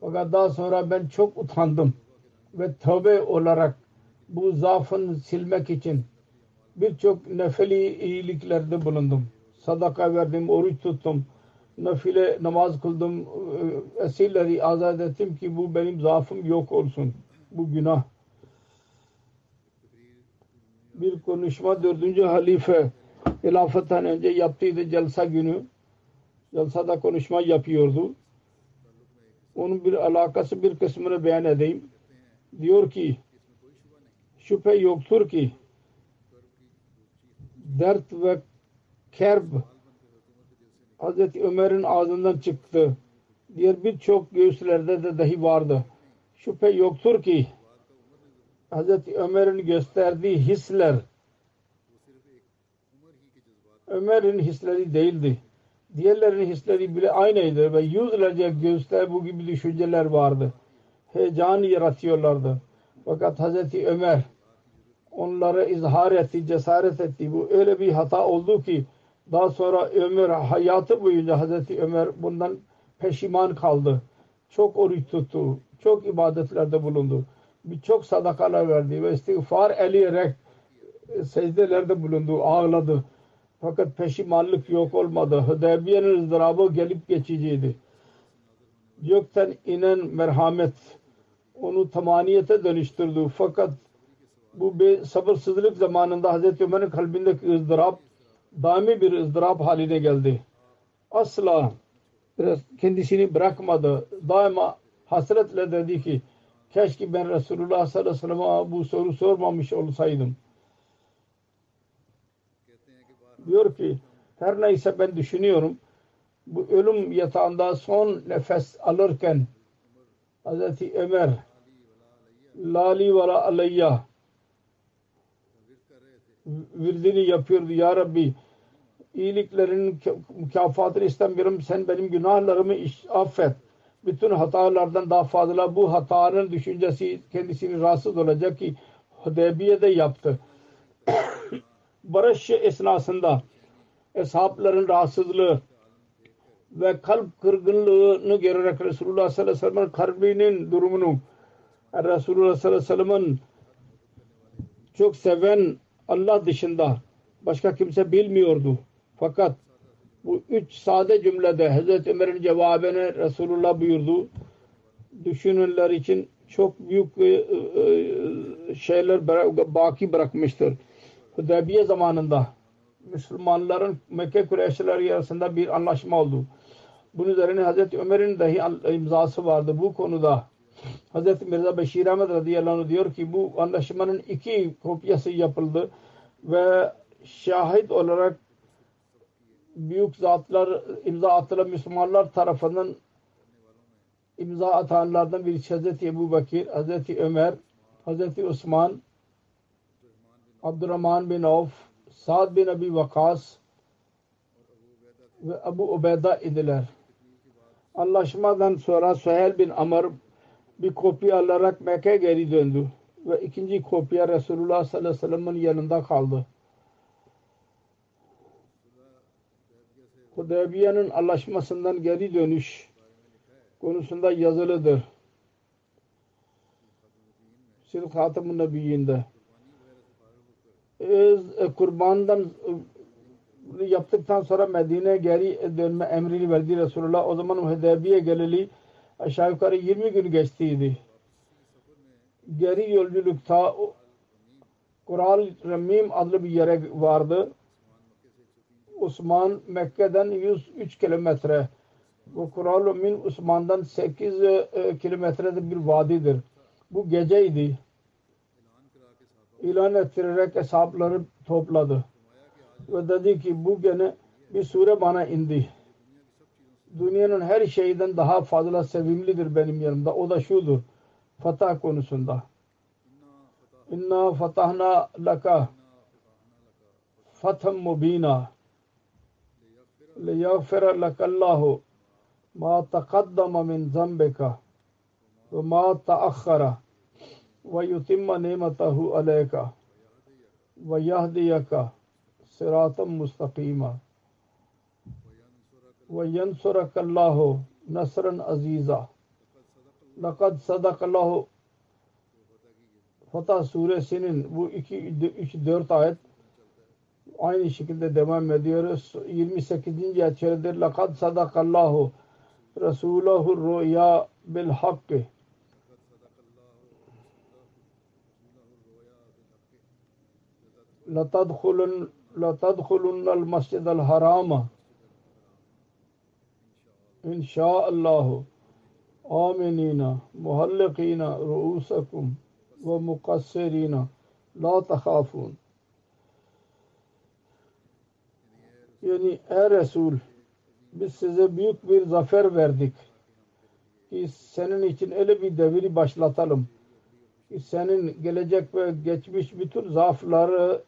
Fakat daha sonra ben çok utandım. Ve tövbe olarak bu zaafını silmek için birçok nefeli iyiliklerde bulundum. Sadaka verdim, oruç tuttum. Nafile namaz kıldım. Esirleri azat ettim ki bu benim zaafım yok olsun. Bu günah. Bir konuşma dördüncü halife hilafetten önce yaptıydı celsa günü. Jalsada konuşma yapıyordu. Onun bir alakası bir kısmını beyan edeyim. Diyor ki şüphe yoktur ki dert ve kerb Hazreti Ömer'in ağzından çıktı. Diğer birçok göğüslerde de dahi vardı. Şüphe yoktur ki Hazreti Ömer'in gösterdiği hisler Ömer'in hisleri değildi. Diğerlerinin hisleri bile aynıydı ve yüzlerce göğüste bu gibi düşünceler vardı. Heyecan yaratıyorlardı. Fakat Hazreti Ömer onları izhar etti, cesaret etti. Bu öyle bir hata oldu ki daha sonra Ömer hayatı boyunca Hazreti Ömer bundan peşiman kaldı. Çok oruç tuttu. Çok ibadetlerde bulundu. Birçok sadakalar verdi ve istiğfar eleyerek secdelerde bulundu. Ağladı. Fakat peşimanlık yok olmadı. Hudeybiye'nin ızdırabı gelip geçiciydi. Gökten inen merhamet onu tamaniyete dönüştürdü. Fakat bu bir sabırsızlık zamanında Hazreti Ömer'in kalbindeki ızdırap daimi bir ızdırap haline geldi. Asla kendisini bırakmadı. Daima hasretle dedi ki keşke ben Resulullah sallallahu aleyhi ve sellem'e bu soru sormamış olsaydım. Diyor ki her neyse ben düşünüyorum bu ölüm yatağında son nefes alırken Hazreti Ömer Lali ve aleyya virdini yapıyordu. Ya Rabbi iyiliklerin mükafatını istemiyorum. Sen benim günahlarımı affet. Bütün hatalardan daha fazla bu hatanın düşüncesi kendisini rahatsız olacak ki Hudeybiye'de yaptı. Barış esnasında eshapların rahatsızlığı ve kalp kırgınlığını görerek Resulullah sallallahu aleyhi ve sellem'in kalbinin durumunu Resulullah sallallahu aleyhi ve sellem'in çok seven Allah dışında başka kimse bilmiyordu. Fakat bu üç sade cümlede Hazreti Ömer'in cevabını Resulullah buyurdu. Düşünenler için çok büyük e, e, şeyler baki bırakmıştır. Hudeybiye zamanında Müslümanların Mekke Kureyşlileri arasında bir anlaşma oldu. Bunun üzerine Hazreti Ömer'in dahi imzası vardı. Bu konuda Hazreti Mirza Beşir Ahmet radıyallahu anh diyor ki bu anlaşmanın iki kopyası yapıldı ve şahit olarak büyük zatlar imza atılan Müslümanlar tarafından imza atanlardan birisi Hazreti Ebu Bakir, Hazreti Ömer, Hazreti Osman, Abdurrahman bin Avf, Sa'd bin Abi Vakas ve Abu Ubeyda idiler. Anlaşmadan sonra Suheyl bin Amr bir kopya alarak Mekke'ye geri döndü ve ikinci kopya Resulullah sallallahu aleyhi ve sellem'in yanında kaldı. Hudeybiye'nin anlaşmasından geri dönüş konusunda yazılıdır. Siz Hatem-ı Nebiyyinde. E, kurbandan e, yaptıktan sonra Medine'ye geri dönme emrini verdi Resulullah. O zaman Hudeybiye geleli aşağı yukarı 20 gün geçtiydi. Geri yolculukta Kural Ramim adlı bir yere vardı. Osman Mekke'den 103 kilometre bu Kural Min Osman'dan 8 e, kilometrede bir vadidir. Bu geceydi. İlan ettirerek hesapları topladı. Ve dedi ki bu gene bir sure bana indi dünyanın her şeyden daha fazla sevimlidir benim yanımda. O da şudur. Fatah konusunda. İnna fatahna laka fatham mubina liyagfira lakallahu ma taqaddama min zambika ve ma taakhara ve yutimma nimetahu aleyka ve yahdiyaka siratan mustakima الله نصرا عزيزا لقد صدق الله Fatah suresinin bu 2 3 4 ayet aynı şekilde devam ediyoruz. 28. ayet şeridir. لَقَدْ صَدَقَ اللّٰهُ رَسُولَهُ الرُّؤْيَا بِالْحَقِّ لَتَدْخُلُنَّ لَتَدْخُلُنَّ الْمَسْجِدَ الْحَرَامَ إن شاء الله آمنين محلقين رؤوسكم ومقصرين لا تخافون Yani ey Resul biz size büyük bir zafer verdik. Ki senin için öyle bir devri başlatalım. Ki senin gelecek ve geçmiş bütün zaafları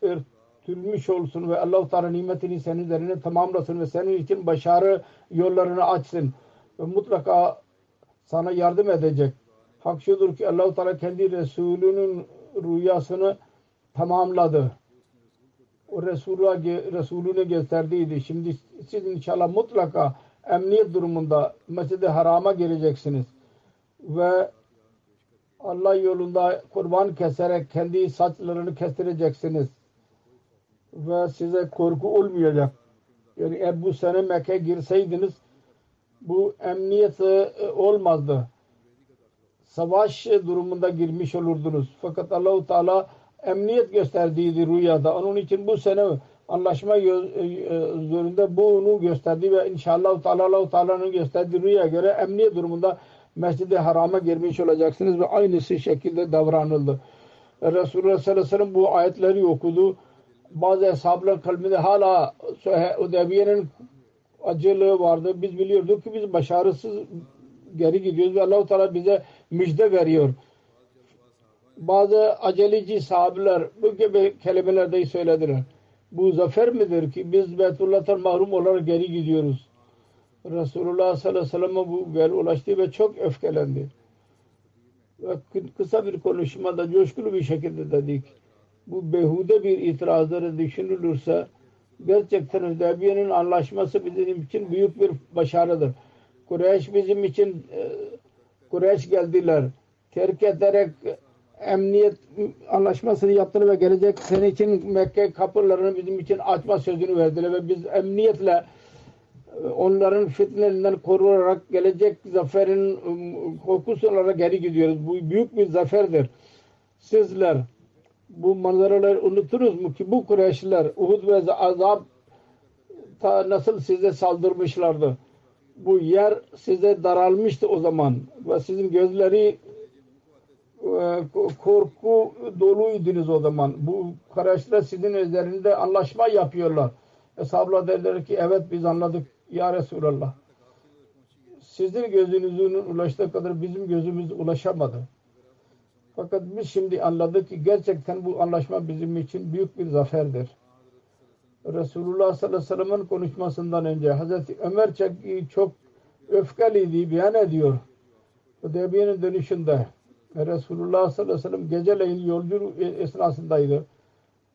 örtülmüş olsun ve Allah-u Teala nimetini senin üzerine tamamlasın ve senin için başarı yollarını açsın. Ve mutlaka sana yardım edecek. Hak şudur ki Allah-u Teala kendi Resulünün rüyasını tamamladı o Resul'a, Resulüne gösterdiydi. Şimdi siz inşallah mutlaka emniyet durumunda Mescid-i Haram'a geleceksiniz. Ve Allah yolunda kurban keserek kendi saçlarını kestireceksiniz. Ve size korku olmayacak. Yani eğer bu sene Mekke girseydiniz bu emniyet e, olmazdı. Savaş durumunda girmiş olurdunuz. Fakat Allahu Teala emniyet gösterdiydi rüyada. Onun için bu sene anlaşma üzerinde e, bunu gösterdi ve inşallah Teala Allah Teala'nın gösterdiği rüya göre emniyet durumunda Mescid-i Haram'a girmiş olacaksınız ve aynısı şekilde davranıldı. Resulullah sallallahu aleyhi ve sellem bu ayetleri okudu. Bazı hesaplar kalbinde hala Udeybiye'nin acılığı vardı. Biz biliyorduk ki biz başarısız geri gidiyoruz ve Allah-u Teala bize müjde veriyor bazı aceleci sahabeler bu gibi kelimeler söylediler. Bu zafer midir ki biz Beytullah'tan mahrum olarak geri gidiyoruz. Resulullah sallallahu aleyhi ve sellem'e bu gel ulaştı ve çok öfkelendi. Ve kısa bir konuşmada coşkulu bir şekilde dedik. Bu behude bir itirazları düşünülürse gerçekten Hüdabiye'nin anlaşması bizim için büyük bir başarıdır. Kureyş bizim için e, Kureyş geldiler. Terk ederek emniyet anlaşmasını yaptılar ve gelecek sene için Mekke kapılarını bizim için açma sözünü verdiler ve biz emniyetle e, onların fitnelerinden korunarak gelecek zaferin kokusu olarak geri gidiyoruz. Bu büyük bir zaferdir. Sizler bu manzaraları unuturuz mu ki bu Kureyşliler Uhud ve Azab nasıl size saldırmışlardı. Bu yer size daralmıştı o zaman ve sizin gözleri e, korku doluydunuz o zaman. Bu Kureyşler sizin üzerinde anlaşma yapıyorlar. Eshablar derler ki evet biz anladık ya Resulallah. Sizin gözünüzün ulaştığı kadar bizim gözümüz ulaşamadı. Fakat biz şimdi anladık ki gerçekten bu anlaşma bizim için büyük bir zaferdir. Resulullah sallallahu aleyhi ve sellem'in konuşmasından önce Hazreti Ömer çok öfkeliydi, beyan ediyor. Hudeybiye'nin dönüşünde Resulullah sallallahu aleyhi ve sellem geceleyin yolcu esnasındaydı.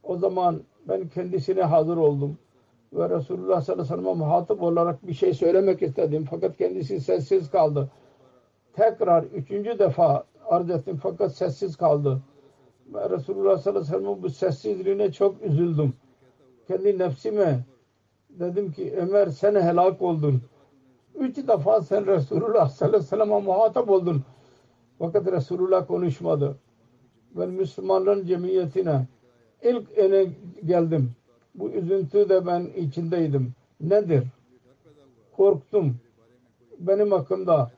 O zaman ben kendisine hazır oldum. Ve Resulullah sallallahu aleyhi ve sellem'e muhatap olarak bir şey söylemek istedim. Fakat kendisi sessiz kaldı. Tekrar üçüncü defa arz ettim fakat sessiz kaldı. Ve Resulullah sallallahu aleyhi ve sellem'in bu sessizliğine çok üzüldüm. Kendi nefsime dedim ki Ömer sen helak oldun. Üç defa sen Resulullah sallallahu aleyhi ve sellem'e muhatap oldun. Fakat Resulullah konuşmadı. Ben Müslümanların cemiyetine ilk ene geldim. Bu üzüntü de ben içindeydim. Nedir? Korktum. Benim hakkımda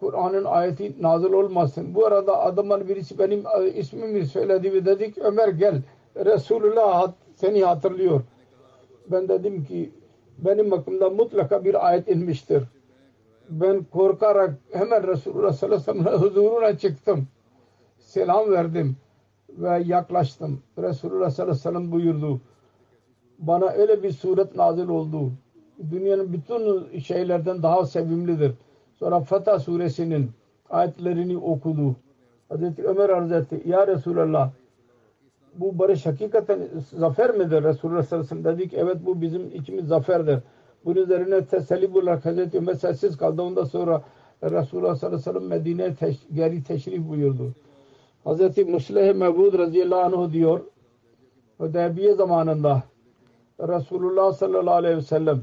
Kur'an'ın ayeti nazil olmasın. Bu arada adamın birisi benim e, ismimi söyledi ve dedik Ömer gel. Resulullah seni hatırlıyor. Ben dedim ki benim hakkımda mutlaka bir ayet inmiştir. Ben korkarak hemen Resulullah sallallahu aleyhi ve sellem huzuruna çıktım. Selam verdim ve yaklaştım. Resulullah sallallahu aleyhi ve sellem buyurdu. Bana öyle bir suret nazil oldu. Dünyanın bütün şeylerden daha sevimlidir. Sonra Fatah suresinin ayetlerini okudu. Hazreti Ömer arz etti. Ya Resulallah bu barış hakikaten zafer midir? Resulullah sallallahu aleyhi ve sellem dedi ki evet bu bizim içimiz zaferdir. Bunun üzerine teselli bularak Hazreti Ömer sessiz kaldı. Ondan sonra Resulullah sallallahu aleyhi ve sellem Medine'ye teş geri teşrif buyurdu. Hazreti Musleh Mevud radıyallahu anh diyor Hudeybiye zamanında Resulullah sallallahu aleyhi ve sellem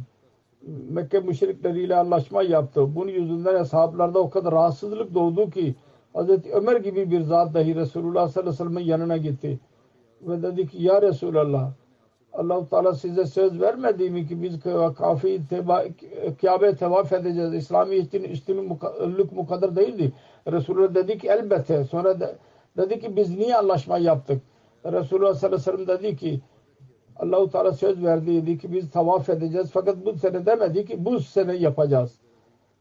Mekke müşrikleriyle anlaşma yaptı. Bunun yüzünden ashablarda o kadar rahatsızlık doğdu ki Hazreti Ömer gibi bir zat dahi Resulullah sallallahu aleyhi ve sellem'in yanına gitti. Ve dedi ki ya Resulallah allah Teala size söz vermedi mi ki biz kafi teba, Kabe tevaf edeceğiz. İslami üstünlük bu kadar değildi. Resulullah dedi ki elbette. Sonra de, dedi ki biz niye anlaşma yaptık? Resulullah sallallahu aleyhi ve sellem dedi ki Allah-u Teala söz verdiydi ki biz tavaf edeceğiz. Fakat bu sene demedi ki bu sene yapacağız.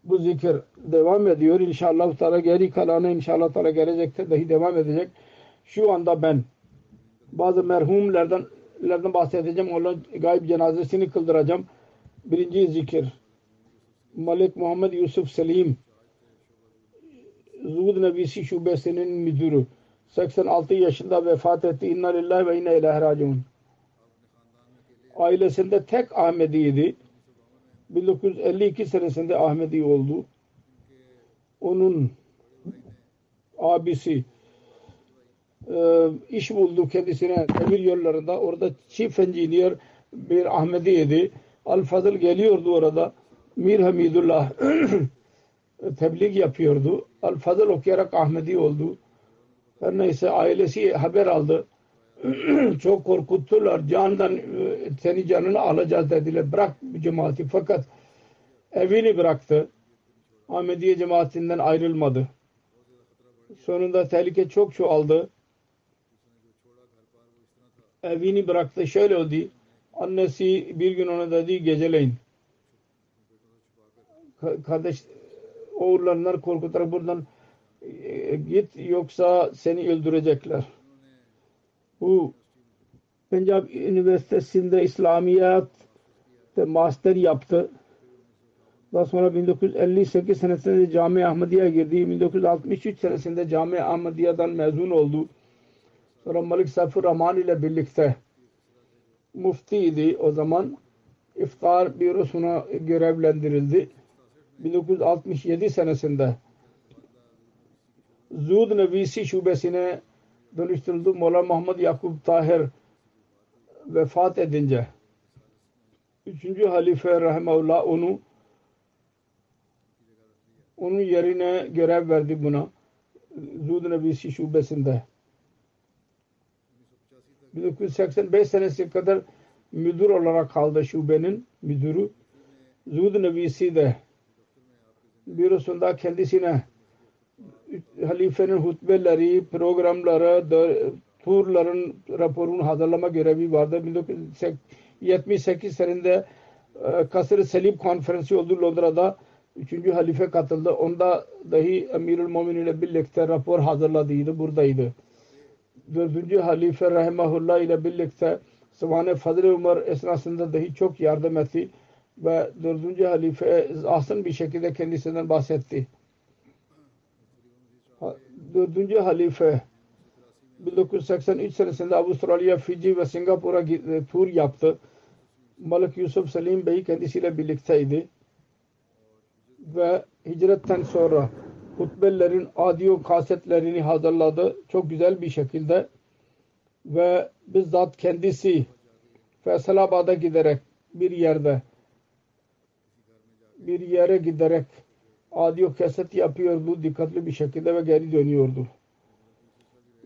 Bu zikir devam ediyor. İnşallah Teala geri kalanı inşallah Teala gelecekte dahi devam edecek. Şu anda ben bazı merhumlerden lerden bahsedeceğim. Onların gayb cenazesini kıldıracağım. Birinci zikir. Malik Muhammed Yusuf Selim Zuhud Nebisi Şubesi'nin müdürü. 86 yaşında vefat etti. İnna lillahi ve inna ilahi raciun. Ailesinde tek Ahmediydi. 1952 senesinde Ahmedi oldu. Onun abisi e, iş buldu kendisine demir yollarında. Orada chief engineer bir Ahmediydi. Al-Fazıl geliyordu orada. Mir Hamidullah tebliğ yapıyordu. Al-Fazıl okuyarak Ahmedi oldu. Her neyse ailesi haber aldı. Çok korkuttular. Candan seni canını alacağız dediler. Bırak cemaati. Fakat evini bıraktı. Ahmediye cemaatinden ayrılmadı. Sonunda tehlike çok çoğaldı evini bıraktı. Şöyle oldu. Annesi bir gün ona dedi geceleyin. Kardeş oğullarından korkutarak buradan e, git yoksa seni öldürecekler. Bu Pencap Üniversitesi'nde İslamiyat master yaptı. Daha sonra 1958 senesinde Cami Ahmediye girdi. 1963 senesinde Cami Ahmediye'den mezun oldu. Sonra Malik Saifur Rahman ile birlikte muftiydi o zaman. İftar bürosuna görevlendirildi. 1967 senesinde Zud Nevisi şubesine dönüştürüldü. Mola Muhammed Yakup Tahir vefat edince üçüncü halife rahimahullah onu onun yerine görev verdi buna. Zud Nevisi şubesinde. 1985 senesi kadar müdür olarak kaldı şubenin müdürü. Zuhud Nebisi de bürosunda kendisine halifenin hutbeleri, programları, turların raporunu hazırlama görevi vardı. 1978 senesinde Kasır-ı Selim konferansı oldu Londra'da. Üçüncü halife katıldı. Onda dahi Emirül Mumin ile birlikte rapor hazırladıydı. Buradaydı. Dördüncü halife Rahimahullah ile birlikte Sıvane Fazıl Umar esnasında dahi çok yardım etti. Ve dördüncü halife asın bir şekilde kendisinden bahsetti. Dördüncü halife 1983 senesinde Avustralya, Fiji ve Singapur'a e, tur yaptı. Malik Yusuf Selim Bey kendisiyle birlikteydi. Ve hicretten sonra hutbelerin audio kasetlerini hazırladı. Çok güzel bir şekilde ve bizzat kendisi Feysalabad'a giderek bir yerde bir yere giderek audio kaset yapıyordu dikkatli bir şekilde ve geri dönüyordu.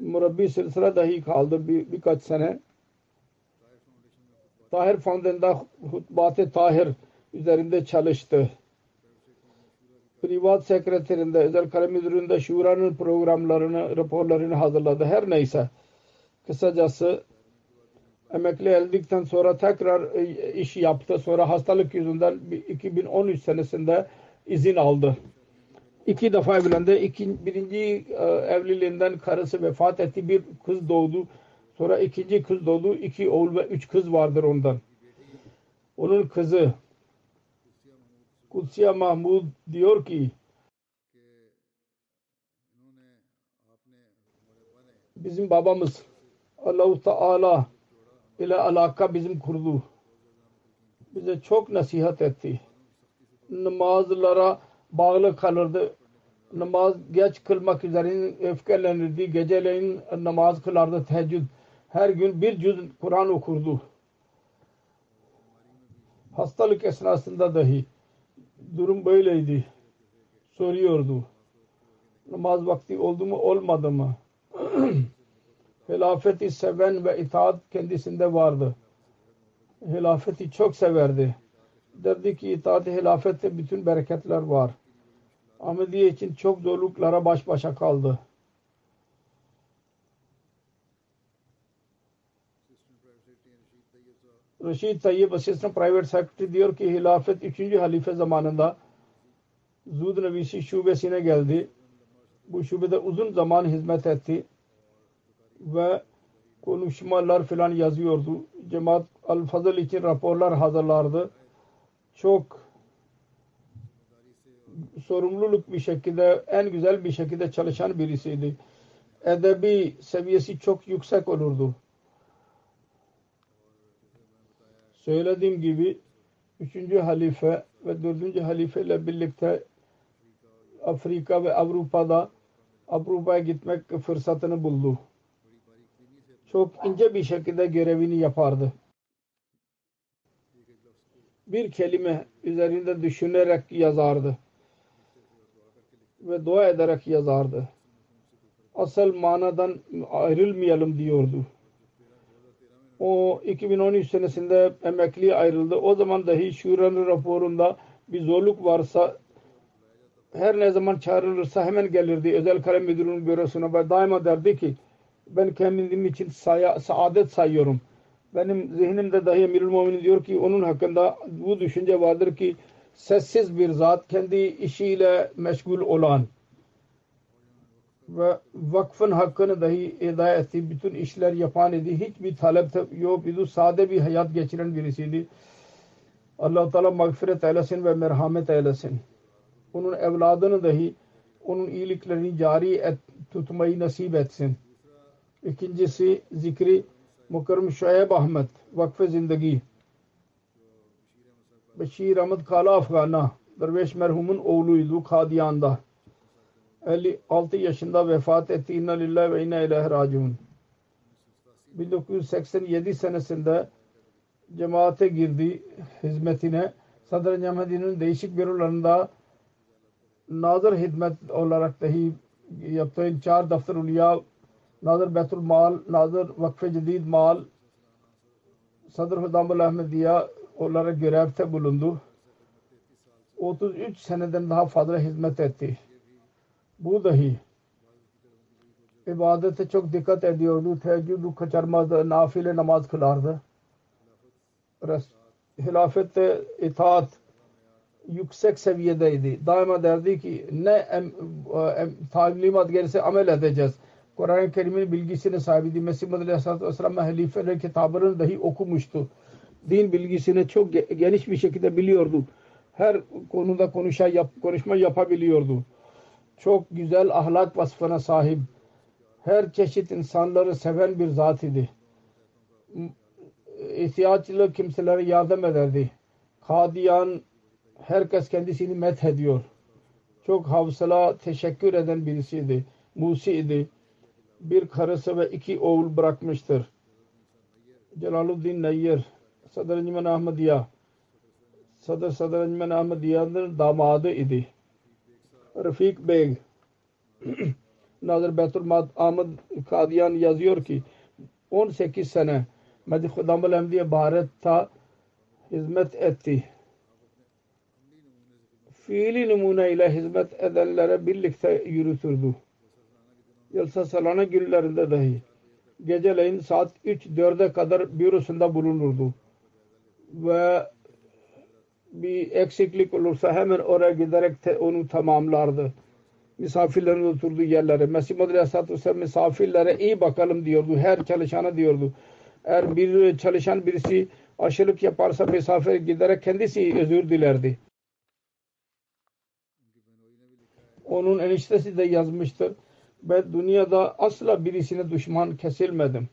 Murabbi silsile dahi kaldı bir, birkaç sene. Tahir Foundation'da Hutbat-ı Tahir üzerinde çalıştı. Privat sekreterinde, özel kalem müdüründe şuranın programlarını, raporlarını hazırladı. Her neyse. Kısacası emekli olduktan sonra tekrar e, iş yaptı. Sonra hastalık yüzünden 2013 senesinde izin aldı. İki defa evlendi. İki, birinci e, evliliğinden karısı vefat etti. Bir kız doğdu. Sonra ikinci kız doğdu. İki oğul ve üç kız vardır ondan. Onun kızı Kutsiya Mahmud diyor ki bizim babamız Allah-u Teala ile alaka bizim kurdu. Bize çok nasihat etti. Namazlara bağlı kalırdı. Namaz geç kılmak üzere öfkelenirdi. Geceleyin namaz kılardı teheccüd. Her gün bir cüz Kur'an okurdu. Hastalık esnasında dahi durum böyleydi. Soruyordu. Namaz vakti oldu mu olmadı mı? Hilafeti seven ve itaat kendisinde vardı. Hilafeti çok severdi. Derdi ki itaat-ı hilafette bütün bereketler var. Ahmediye için çok zorluklara baş başa kaldı. Reşid Tayyip Assistant Private Secretary diyor ki hilafet 3. halife zamanında Zud Nevisi şubesine geldi. Bu şubede uzun zaman hizmet etti ve konuşmalar filan yazıyordu. Cemaat Al-Fazıl için raporlar hazırlardı. Çok sorumluluk bir şekilde en güzel bir şekilde çalışan birisiydi. Edebi seviyesi çok yüksek olurdu. Söylediğim gibi üçüncü halife ve dördüncü halife ile birlikte Afrika ve Avrupa'da Avrupa'ya gitmek fırsatını buldu. Çok ince bir şekilde görevini yapardı. Bir kelime üzerinde düşünerek yazardı. Ve dua ederek yazardı. Asıl manadan ayrılmayalım diyordu. O 2013 senesinde emekli ayrıldı. O zaman dahi şuranın raporunda bir zorluk varsa her ne zaman çağrılırsa hemen gelirdi. Özel kalem müdürünün bürosuna ve daima derdi ki ben kendim için saya, saadet sayıyorum. Benim zihnimde dahi Emirül Mumin diyor ki onun hakkında bu düşünce vardır ki sessiz bir zat kendi işiyle meşgul olan ve vakfın hakkını dahi eda etti. Bütün işler yapan idi. Hiçbir talep yok idi. Sade bir hayat geçiren birisiydi. allah Teala mağfiret eylesin ve merhamet eylesin. Onun evladını dahi onun iyiliklerini cari et, tutmayı nasip etsin. İkincisi zikri Mukarrem Şuayb Ahmet Vakfe Zindagi Beşir Ahmet Kala Afgana Derveş merhumun oğluydu Kadiyan'da 56 yaşında vefat etti. İnna lillahi ve inna ilahe raciun. 1987 senesinde cemaate girdi hizmetine. Sadr Cemadi'nin değişik bürolarında nazır hizmet olarak dahi yaptığı çar daftar uliya Nazır Betul Mal, Nazır Vakfe Cedid Mal, Sadr Hudamul Ahmediya olarak görevde bulundu. 33 seneden daha fazla hizmet etti. Bu dahi ibadete çok dikkat ediyordu. Teheccüdü kaçırmazdı. Nafile namaz kılardı. Hilafette itaat yüksek seviyedeydi. Daima derdi ki ne em, em, talimat gelirse amel edeceğiz. Kur'an-ı Kerim'in bilgisine sahibiydi. Mesih Madri Aleyhisselatü Vesselam halifeler kitabının dahi okumuştu. Din bilgisini çok geniş bir şekilde biliyordu. Her konuda konuşa, yap, konuşma yapabiliyordu. Çok güzel ahlak vasfına sahip. Her çeşit insanları seven bir zat idi. İhtiyaçlı kimselere yardım ederdi. Kadiyan herkes kendisini met ediyor. Çok havsala teşekkür eden birisiydi. Musi idi. Bir karısı ve iki oğul bırakmıştır. Celaluddin Nayyar Sadr Encümen Ahmediya Sadr Sadr Encümen Ahmediya'nın damadı idi. Rafik Bey Nazır Betul Ahmet Kadiyan yazıyor ki 18 sene Medhi Khudamul Emdiye Bharat'ta hizmet etti. Fiili numune ile hizmet edenlere birlikte yürütürdü. Yılsa salana günlerinde dahi geceleyin saat 3-4'e kadar bürosunda bulunurdu. Ve bir eksiklik olursa hemen oraya giderek te, onu tamamlardı. Misafirlerin oturduğu yerlere. Mesih Madri Aleyhisselatü Vesselam misafirlere iyi bakalım diyordu. Her çalışana diyordu. Eğer bir çalışan birisi aşırılık yaparsa misafir giderek kendisi özür dilerdi. Onun eniştesi de yazmıştır. Ben dünyada asla birisine düşman kesilmedim.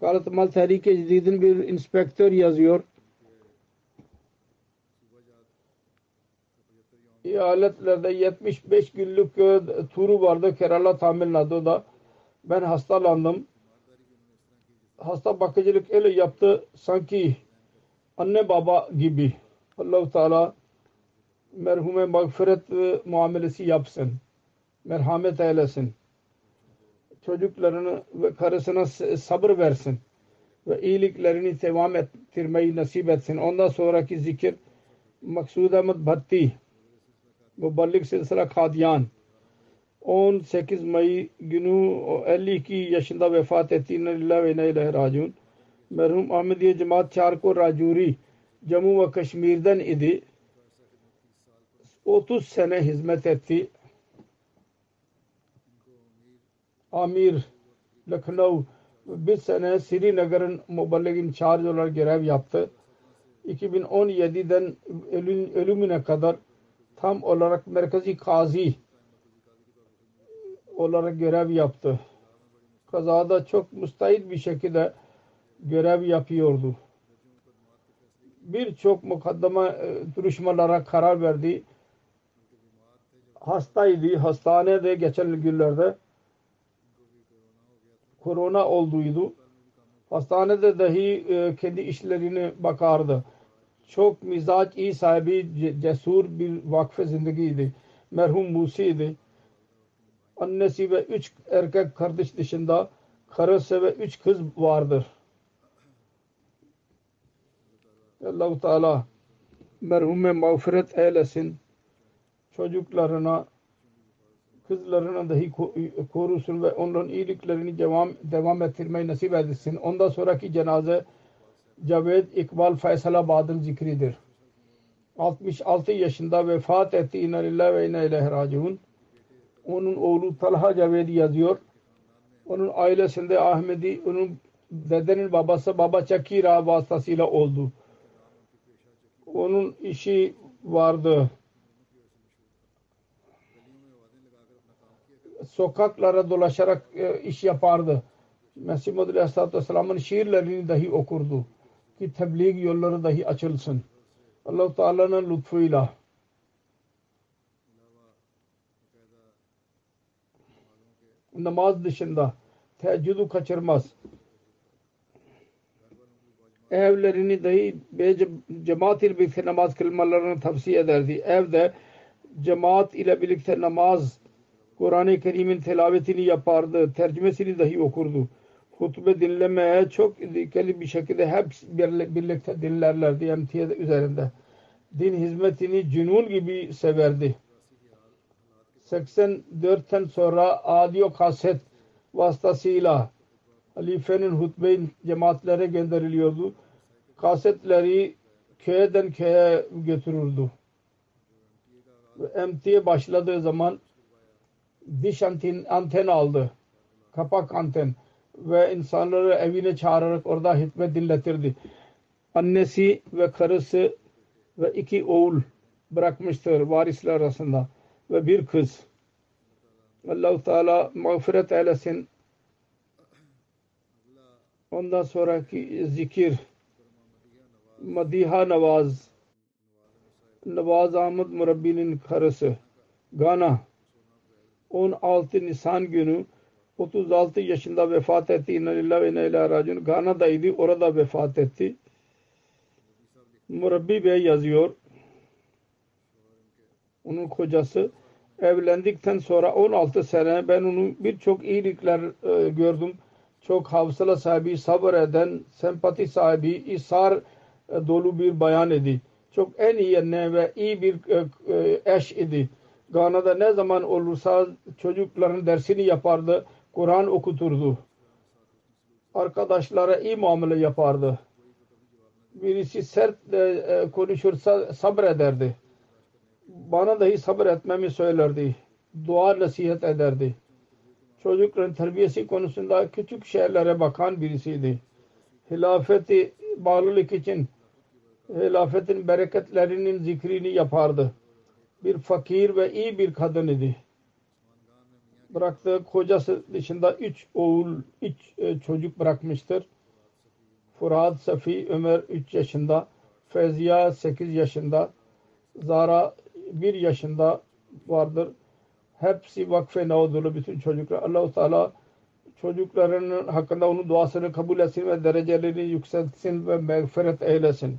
Kalat Mal Tehrike Cedid'in bir inspektör yazıyor. eyaletlerde 75 günlük e, turu vardı Kerala Tamil Nadu'da. Ben hastalandım. Hasta bakıcılık öyle yaptı sanki anne baba gibi. Allah-u Teala merhume mağfiret muamelesi yapsın. Merhamet eylesin. Çocuklarını ve karısına sabır versin. Ve iyiliklerini devam ettirmeyi nasip etsin. Ondan sonraki zikir Maksud Ahmet Bhatti Müballik Silsila Kadiyan 18 May günü 52 yaşında vefat etti. İnna lillahi ve inna ileyhi raciun. Merhum Ahmediye Cemaat Çarko Racuri Jammu ve Kaşmir'den idi. 30 sene hizmet etti. Amir Lucknow bir sene Srinagar'ın muballigin charge olarak görev yaptı. 2017'den ölümüne kadar tam olarak merkezi kazi olarak görev yaptı. Kazada çok müstahit bir şekilde görev yapıyordu. Birçok mukaddama e, duruşmalara karar verdi. Hastaydı. Hastanede geçen günlerde korona olduydu. Hastanede dahi e, kendi işlerini bakardı çok mizaç iyi sahibi cesur bir vakfe zindagiydi. Merhum Musi'ydi. Annesi ve üç erkek kardeş dışında karısı ve üç kız vardır. Allah-u Teala merhume mağfiret eylesin. Çocuklarına kızlarına dahi korusun ve onların iyiliklerini devam, devam ettirmeyi nasip etsin. Ondan sonraki cenaze Caved İkbal Faysalabad'ın zikridir. 66 yaşında vefat etti. İnna lillahi ve inna ileyhi raciun. Onun oğlu Talha Caved yazıyor. Onun ailesinde Ahmedi, onun dedenin babası Baba Çakira vasıtasıyla oldu. Onun işi vardı. Sokaklara dolaşarak e, iş yapardı. Mesih Muhammed Aleyhisselatü Vesselam'ın şiirlerini dahi okurdu ki tebliğ yolları dahi açılsın. Allah-u Teala'nın lütfuyla namaz dışında teheccüdü kaçırmaz. Evlerini dahi cemaat ile birlikte namaz kılmalarını tavsiye ederdi. Evde cemaat ile birlikte namaz Kur'an-ı Kerim'in tilavetini yapardı. Tercümesini dahi okurdu hutbe dinlemeye çok dikkatli bir şekilde hep birlikte dinlerlerdi emtiyat üzerinde. Din hizmetini cünun gibi severdi. 84'ten sonra audio kaset vasıtasıyla halifenin hutbe cemaatlere gönderiliyordu. Kasetleri köyden köye götürürdü. MTA başladığı zaman diş anten, anten aldı. Kapak anten ve insanları evine çağırarak orada hizmet dinletirdi. Annesi ve karısı ve iki oğul bırakmıştır varisler arasında ve bir kız. Allah-u Teala mağfiret eylesin. Ondan sonraki zikir Madiha Navaz Navaz Ahmet Murabbi'nin karısı Gana 16 Nisan günü 36 yaşında vefat etti. İnna lillahi ve inna ilahe raciun. Gana'daydı. Orada vefat etti. Murabbi Bey yazıyor. Onun kocası evlendikten sonra 16 sene ben onun birçok iyilikler e, gördüm. Çok havsala sahibi, sabır eden, sempati sahibi, isar e, dolu bir bayan idi. Çok en iyi anne ve iyi bir e, e, eş idi. Gana'da ne zaman olursa çocukların dersini yapardı. Kur'an okuturdu. Arkadaşlara iyi muamele yapardı. Birisi sert e, konuşursa sabrederdi. Bana dahi sabır etmemi söylerdi. Dua nasihat ederdi. Çocukların terbiyesi konusunda küçük şeylere bakan birisiydi. Hilafeti bağlılık için hilafetin bereketlerinin zikrini yapardı. Bir fakir ve iyi bir kadın idi bıraktığı kocası dışında üç oğul, üç e, çocuk bırakmıştır. Furad Safi Ömer 3 yaşında, Feyziya 8 yaşında, Zara 1 yaşında vardır. Hepsi vakfe navdulu bütün çocuklar. Allah-u Teala çocuklarının hakkında onun duasını kabul etsin ve derecelerini yükseltsin ve mağfiret eylesin.